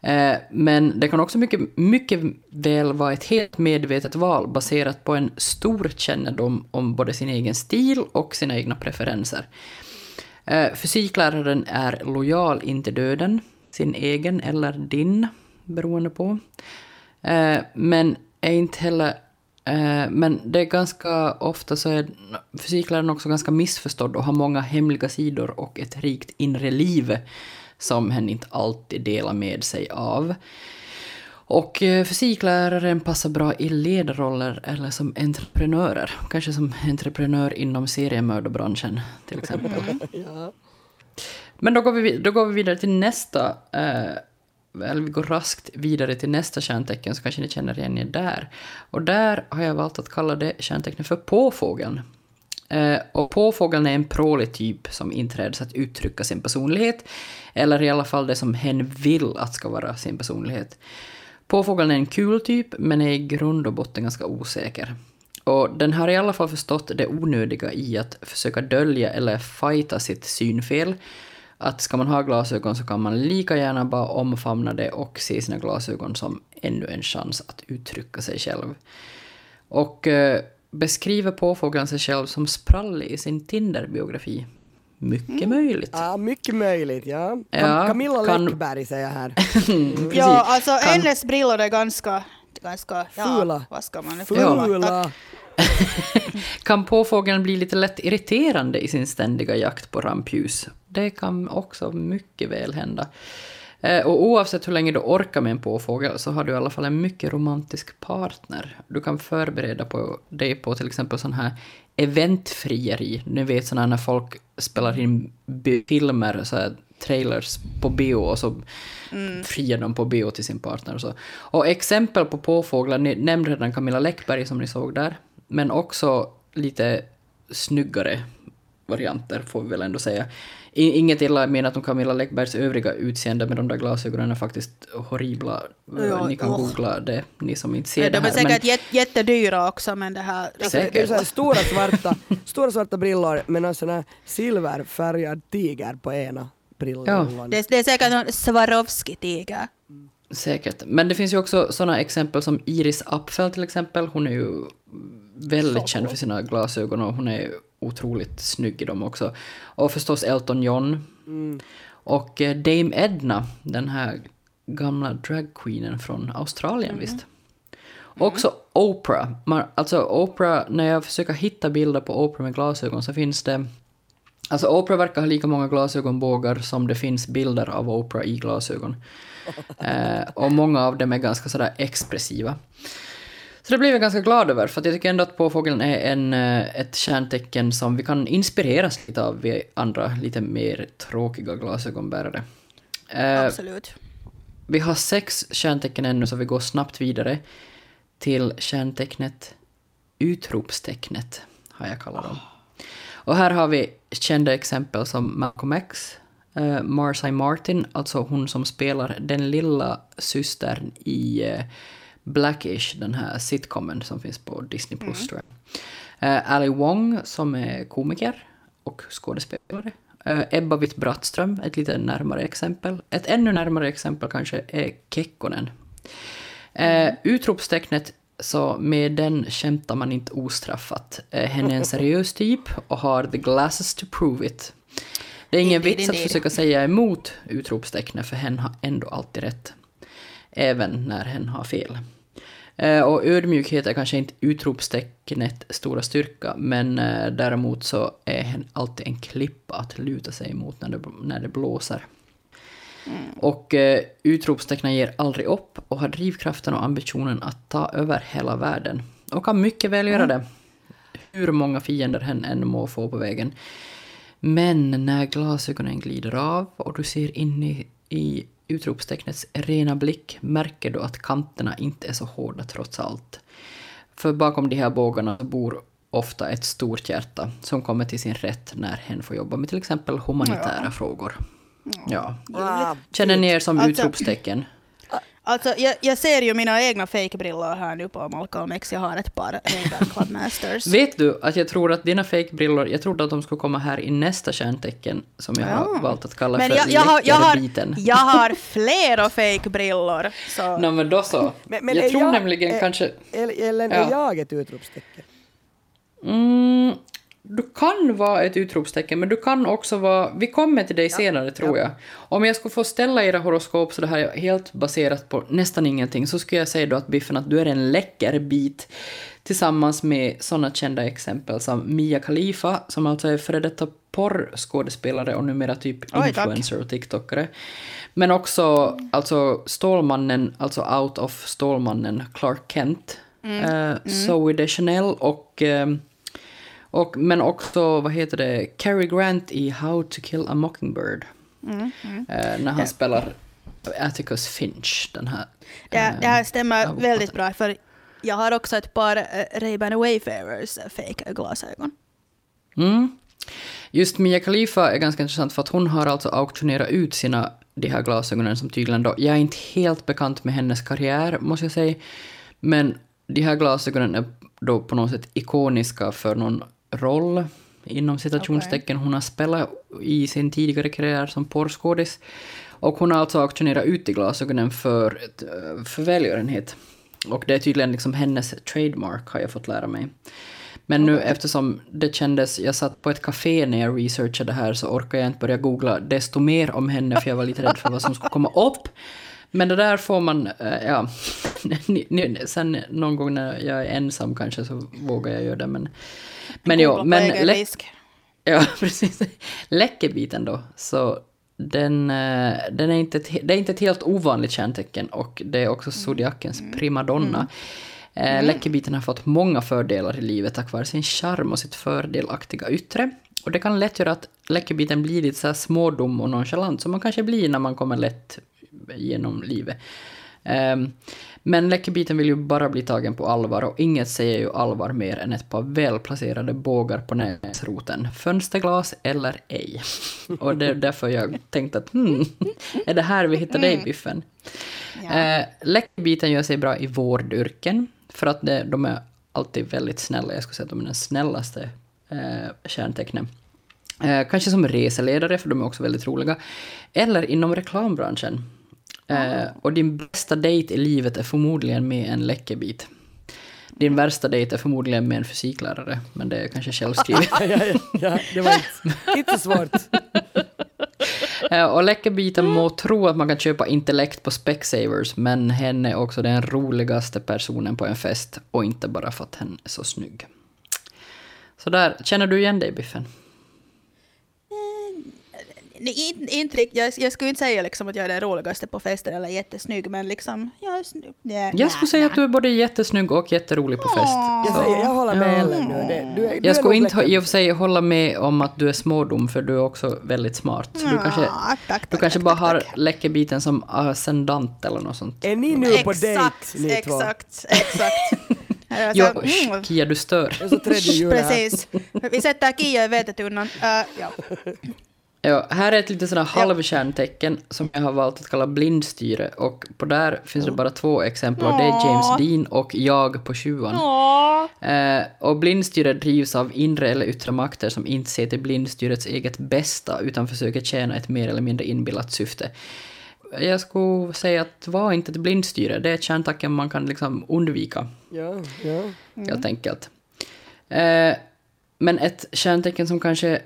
Eh, men det kan också mycket, mycket väl vara ett helt medvetet val baserat på en stor kännedom om både sin egen stil och sina egna preferenser. Eh, fysikläraren är lojal in till döden, sin egen eller din, beroende på. Eh, men är inte heller... Eh, men det är ganska ofta så är fysikläraren också ganska missförstådd och har många hemliga sidor och ett rikt inre liv som hen inte alltid delar med sig av. Och eh, fysikläraren passar bra i ledarroller eller som entreprenörer. Kanske som entreprenör inom seriemördarbranschen till exempel. (laughs) Ja. Men då går vi, då går vi vidare till nästa, eh, eller vi går raskt vidare till nästa kärntecken så kanske ni känner igen er där. Och där har jag valt att kalla det kärntecknet för påfågeln. Eh, och påfågeln är en prålig typ som inträds att uttrycka sin personlighet, eller i alla fall det som hen vill att ska vara sin personlighet. Påfågeln är en kul typ, men är i grund och botten ganska osäker. Och den har i alla fall förstått det onödiga i att försöka dölja eller fighta sitt synfel. Att ska man ha glasögon så kan man lika gärna bara omfamna det och se sina glasögon som ännu en chans att uttrycka sig själv. Och eh, beskriver påfågeln sig själv som sprallig i sin Tinder-biografi. Mycket möjligt. ja, mycket möjligt. Ja. Ja, Camilla kan- Läckberg säger här. (laughs) Ja, alltså Kan- hennes brillor är ganska, ganska ja, Fula. vad ska man nu Fula. (laughs) kan påfågeln bli lite lätt irriterande i sin ständiga jakt på rampljus. Det kan också mycket väl hända. Eh, Och oavsett hur länge du orkar med en påfågel så har du i alla fall en mycket romantisk partner. Du kan förbereda på dig på till exempel sån här eventfrieri. Ni vet såna här när folk spelar in filmer, så här trailers på bio och så friar de på bio till sin partner och så. Och exempel på påfåglar, ni nämnde redan Camilla Läckberg som ni såg där, men också lite snyggare varianter, får vi väl ändå säga. Inget illa menat om Camilla Läckbergs övriga utseende med de där glasögonen är faktiskt horribla. Ja, ni kan åh. googla det, ni som inte ser Ja, det de är här. men- säkert jät- jättedyra också, men det här... Alltså, det är Säkert. så här stora svarta, stora svarta brillor med någon sån här silverfärgad tiger på ena brillan. Ja. Det, är- det är säkert någon Swarovski-tiger. Säkert. Men det finns ju också sådana exempel som Iris Apfel till exempel. Hon är ju väldigt känd för sina glasögon och hon är otroligt snygg i dem också. Och förstås Elton John. Och eh, Dame Edna, den här gamla dragqueenen från Australien visst. Och också Oprah. Man, alltså Oprah, när jag försöker hitta bilder på Oprah med glasögon så finns det Alltså Oprah verkar ha lika många glasögonbågar som det finns bilder av Oprah i glasögon. (laughs) Eh, och många av dem är ganska sådär expressiva. Så det blev jag ganska glad över, för att jag tycker ändå att påfågeln är en, eh, ett kärntecken som vi kan inspireras lite av vi andra lite mer tråkiga glasögonbärare. Eh, Absolut. vi har sex kärntecken ännu, så vi går snabbt vidare till kärntecknet utropstecknet, har jag kallat dem. Och här har vi kända exempel som Malcolm X, uh, Marcy Martin, alltså hon som spelar den lilla systern i Blackish, den här sitcomen som finns på Disney+. Plus tror jag. Eh, Ali Wong som är komiker och skådespelare. Eh, Ebba Witt-Brattström, ett lite närmare exempel. Ett ännu närmare exempel kanske är Kekkonen. Eh, utropstecknet, så med den skämtar man inte ostraffat. Hen är en seriös typ och har the glasses to prove it. Det är ingen Indeed, vits att försöka säga emot utropstecknet för hen har ändå alltid rätt. Även när hen har fel. Eh, och ödmjukhet är kanske inte utropstecknet stora styrka, men eh, däremot så är hen alltid en klippa att luta sig emot när det, när det blåser. Och eh, utropstecknen ger aldrig upp och har drivkraften och ambitionen att ta över hela världen. Och kan mycket väl göra det. Hur många fiender hen än må få på vägen. Men när glasögonen glider av och du ser in i, i utropstecknets rena blick märker du att kanterna inte är så hårda trots allt. För bakom de här bågarna bor ofta ett stort hjärta som kommer till sin rätt när hen får jobba med till exempel humanitära frågor. Ja. Känner ni er som Alltså- utropstecken? Alltså, jag, jag ser ju mina egna fejkbrillor här nu på Malcolm X. Jag har ett par Ray-Ban (laughs) Club Masters. Vet du att jag tror att dina fejkbrillor, jag trodde att de skulle komma här i nästa kärntecken som jag har Ja. valt att kalla Men för jag, jag, har, jag, har, jag har (laughs) flera fejkbrillor. Så. Nå men då så. Men- men jag tror jag- nämligen är- kanske... Eller, eller Ja. är jag ett utropstecken? Mm, du kan vara ett utropstecken, men du kan också vara... Vi kommer till dig senare, tror jag. Om jag skulle få ställa era horoskop, så det här är helt baserat på nästan ingenting, så skulle jag säga då att Biffen, att du är en läcker bit tillsammans med sådana kända exempel som Mia Khalifa, som alltså är före detta porrskådespelare och numera typ Oj, tack. influencer och tiktokare. Men också alltså Stålmannen, alltså out of Stålmannen Clark Kent, Mm. eh, Zoe Deschanel och, eh, och men också vad heter det, Cary Grant i How to kill a Mockingbird. Mm, Eh, när han spelar Atticus Finch, den här. Det, här- det här stämmer ja, väldigt bra, för jag har också ett par uh, Ray-Ban Wayfarers fake glasögon. Mm. Just Mia Khalifa är ganska intressant för att hon har alltså auktionerat ut sina de här glasögonen som tydligen då, jag är inte helt bekant med hennes karriär måste jag säga, men de här glasögonen är då på något sätt ikoniska för någon roll inom citationstecken hon har spelat i sin tidigare karriär som porrskådis. Och hon har alltså auktionerat ut de glasögonen för, eh, för välgörenhet. Och det är tydligen liksom hennes trademark har jag fått lära mig. Men nu eftersom det kändes, jag satt på ett café när jag researchade det här så orkar jag inte börja googla desto mer om henne för jag var lite rädd för vad som skulle komma upp. Men det där får man, eh, ja, (laughs) sen någon gång när jag är ensam kanske så vågar jag göra det men... Men på men... egen lä- risk. Ja, (laughs) precis. Läckerbiten då, så den, eh, den är inte det är inte ett helt ovanligt kärntecken och det är också zodiakens primadonna. Mm. Läckerbiten har fått många fördelar i livet tack vare sin charm och sitt fördelaktiga yttre. Och det kan lätt göra att läckerbiten blir lite så här smådum och nonchalant som man kanske blir när man kommer lätt genom livet. Ehm, men Läckebiten vill ju bara bli tagen på allvar och inget säger ju allvar mer än ett par välplacerade bågar på näsroten. Fönsterglas eller ej. (laughs) Och det är därför jag tänkte att hmm, är det här vi hittar dig Biffen? Ja. Eh, Läckebiten gör sig bra i vårdyrken för att det, de är alltid väldigt snälla. Jag skulle säga att de är den snällaste eh, kärntecknen. Eh, kanske som reseledare, för de är också väldigt roliga. Eller inom reklambranschen. Eh, och din bästa dejt i livet är förmodligen med en läckebit. Din värsta dejt är förmodligen med en fysiklärare, men det är kanske självskrivet. (laughs) ja, ja, ja, det var inte, (laughs) inte svårt. Eh, och Läckebiten må tro att man kan köpa intellekt på Specsavers, men hen är också den roligaste personen på en fest, och inte bara för att hen är så snygg. Så där, känner du igen dig Biffen? Nej, inte, inte rikt- jag, jag skulle inte säga liksom att jag är den roligaste på festen eller jättesnygg, men liksom... Jag, är snygg. Ja, Jag skulle säga att du är både jättesnygg och jätterolig på fest. Jag, säger, jag håller med Ellen nu. Det, du är, du Jag skulle inte läcker. i och för sig hålla med om att du är smådum, för du är också väldigt smart. Så du kanske, Ja, tack, du tack, kanske tack, bara tack, har tack. Läckebiten som ascendant eller något sånt. Är ni nu på dejt ni två? exakt, exakt. (laughs) Jo, mm, Kia, du stör. Precis. Vi sätter Kia i vetetunnan. Uh, ja. Ja, här är ett lite sådär halvkärntecken som jag har valt att kalla blindstyre och på där finns det bara två exempel och det är James Dean och jag på tjuvan. Eh, och blindstyre drivs av inre eller yttre makter som inte ser till blindstyrets eget bästa utan försöker tjäna ett mer eller mindre inbillat syfte. Jag skulle säga att var inte ett blindstyre, det är ett kärntecken man kan liksom undvika Ja, ja. helt enkelt. Eh, men ett kärntecken som kanske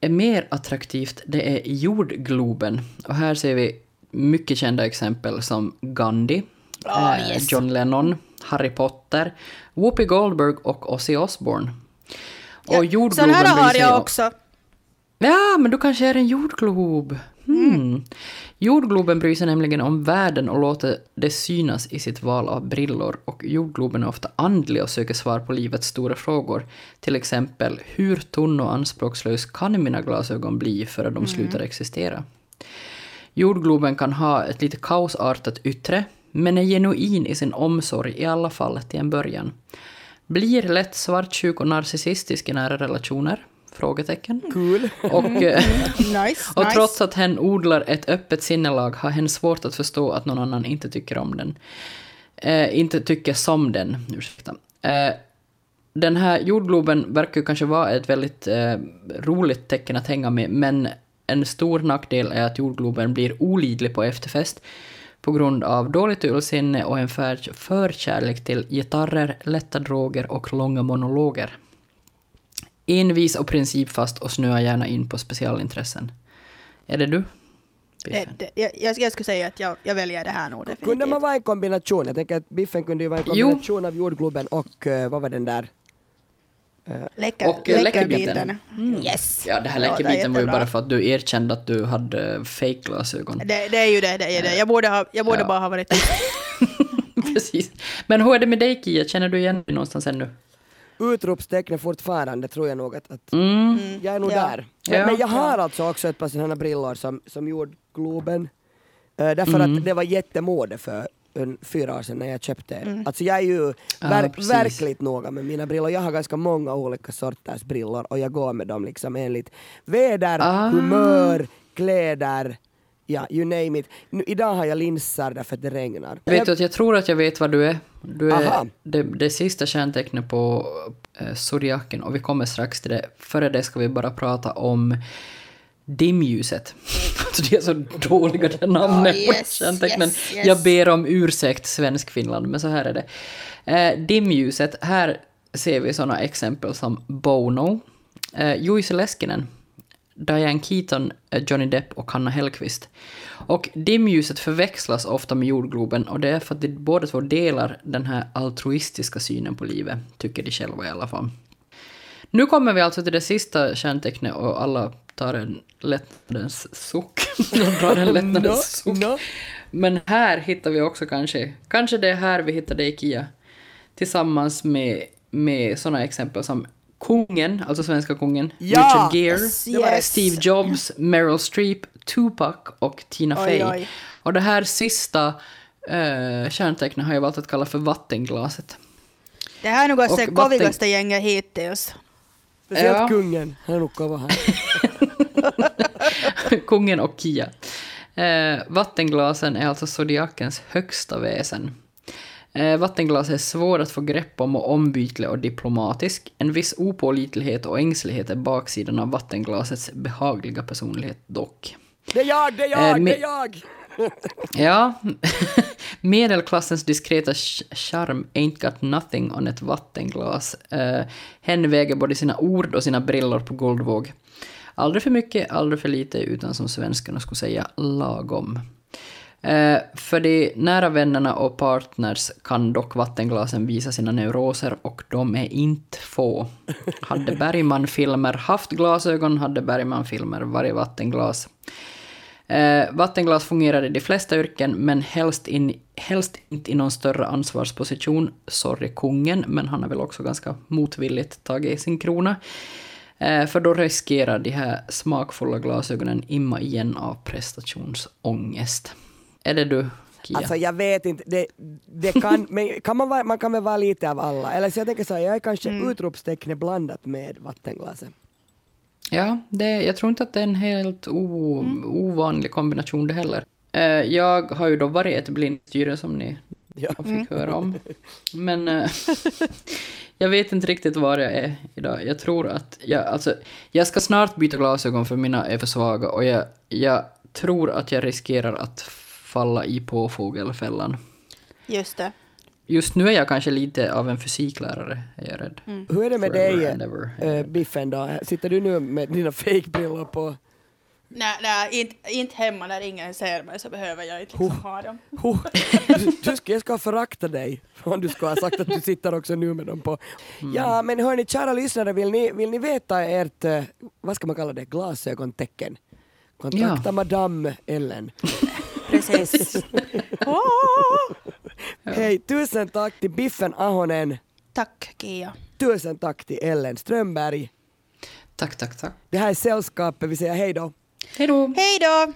är mer attraktivt, det är jordgloben. Och här ser vi mycket kända exempel som Gandhi, eh, yes. John Lennon, Harry Potter, Whoopi Goldberg och Ozzy Osbourne. Och Ja, jordgloben Sån här har jag också. Ja, men du kanske är en jordglob. Hmm. Jordgloben bryr sig nämligen om världen och låter det synas i sitt val av brillor. Och jordgloben är ofta andlig och söker svar på livets stora frågor. Till exempel, hur tunn och anspråkslös kan mina glasögon bli före de slutar existera? Jordgloben kan ha ett lite kaosartat yttre, men är genuin i sin omsorg i alla fall till en början. Blir lätt svartsjuk och narcissistisk i nära relationer? Frågetecken. Cool. Och, (laughs) eh, Nice, och nice. trots att hen odlar ett öppet sinnelag har hen svårt att förstå att någon annan inte tycker om den. Eh, inte tycker som den, ursäkta. Eh, den här jordgloben verkar ju kanske vara ett väldigt eh, roligt tecken att hänga med, men en stor nackdel är att jordgloben blir olidlig på efterfest på grund av dåligt ölsinne och en för- förkärlek till gitarrer, lätta droger och långa monologer. Envis och principfast och snöar gärna in på specialintressen. Är det du? Det, Biffen? det, jag, jag jag skulle säga att jag, jag väljer det här nog Kunde definitivt. man vara en kombination? Jag tänker att biffen kunde ju vara en Jo. kombination av jordgloben och eh, vad var den där? Läcker, Och, eh, läckerbiten. läckerbiten. Yes. Ja, det här låter läckebiten var ju bara för att du erkände att du hade fake-glasögon. Det, det är ju det, det är det. Jag borde, ha, jag borde Ja. bara ha varit. (laughs) Precis. Men hur är det med dig, Kia? Känner du igen dig någonstans ännu? Utropstecknet fortfarande tror jag nog att, att Mm. jag är nog Ja. där. Men, Ja. men jag har alltså också ett par sådana brillor som, som jordgloben. Uh, därför Mm. att det var jättemode för en, fyra år sedan när jag köpte. Alltså jag är ju ver- precis. verkligt noga med mina brillor. Jag har ganska många olika sorters brillor och jag går med dem liksom enligt väder, Ah. humör, kläder, ja you name it. Nu, idag har jag linser därför att det regnar. Vet du att jag tror att jag vet vad du är? Du är det, det sista kärntecknet på eh, zodiaken och vi kommer strax till det. Före det ska vi bara prata om dimljuset. (laughs) Så det är så dåliga de namnen Ja, på yes, kärntecknen. yes, yes. Jag ber om ursäkt Svenskfinland, men så här är det. Eh, dimljuset, här ser vi sådana exempel som Bono, eh, Juice Leskinen, Diane Keaton, eh, Johnny Depp och Hanna Hellquist. Och dimljuset förväxlas ofta med jordgloben och det är för att de båda två delar den här altruistiska synen på livet, tycker de själva i alla fall. Nu kommer vi alltså till det sista kärntecknet och alla tar en lättnadens suck. (laughs) De drar en (laughs) lättnadens suck. no. Men här hittar vi också kanske, kanske det är här vi hittar dig Kia, tillsammans med, med sådana exempel som kungen, alltså svenska kungen, Ja, Richard Gere, yes, yes. Steve Jobs, Meryl Streep, Tupac och Tina Oj, Fey. oj. Och det här sista äh, kärntecknet har jag valt att kalla för vattenglaset. Det här är nog alltså det vatten- kovigaste gänget hittills. Speciellt Ja. kungen, han är nog kvar här. (laughs) Kungen och Kia. Eh, vattenglasen är alltså zodiakens högsta väsen. Eh, vattenglas är svår att få grepp om och ombytlig och diplomatisk. En viss opålitlighet och ängslighet är baksidan av vattenglasets behagliga personlighet dock. Det är jag, det är Eh, jag, me- det är jag! (laughs) Ja, (laughs) medelklassens diskreta ch- charm ain't got nothing on ett vattenglas. Uh, hen väger både sina ord och sina brillor på guldvåg. Aldrig för mycket, aldrig för lite, utan som svenskarna skulle säga lagom. Eh, för de nära vännerna och partners kan dock vattenglasen visa sina neuroser och de är inte få. Hade Bergman-filmer haft glasögon hade Bergman-filmer varit vattenglas. Eh, vattenglas fungerar i de flesta yrken, men helst, in, helst inte i någon större ansvarsposition. Sorry kungen, men han har väl också ganska motvilligt tagit sin krona. Eh, för då riskerar de här smakfulla glasögonen imma igen av prestationsångest. Är det du, Kia? Alltså jag vet inte, det, det kan, men kan man, vara, man kan väl vara lite av alla. Eller så jag tänker så här, jag är kanske utropstecknet blandat med vattenglaset. Ja, det, jag tror inte att det är en helt o, ovanlig kombination det heller. Eh, jag har ju då varit ett blindstyre som ni Ja. fick höra om. Men eh, (laughs) jag vet inte riktigt var jag är idag. Jag tror att jag, alltså, jag ska snart byta glasögon för mina är för svaga och jag, jag tror att jag riskerar att falla i påfågelfällan. Just det. Just nu är jag kanske lite av en fysiklärare, är jag rädd. Hur är det med Forever dig, äh, Biffen då? Sitter du nu med dina fake-brillor på? Nej, nej inte, inte hemma när ingen ser mig så behöver jag inte liksom ha dem. Huh. (laughs) Du, du ska, jag ska förakta dig om du ska ha sagt att du sitter också nu med dem på. Ja, men hörni, kära lyssnare, vill ni, vill ni veta ert, eh, vad ska man kalla det, glasögontecken? Kontakta Ja. Madame Ellen. Precis. (laughs) Hej, tusen tack till Biffen Ahonen. Tack Kia. Tusen tack till Ellen Strömberg. Tack, tack, tack. Det här är Sällskapet, vi säger hej då. Hej då! Hej då!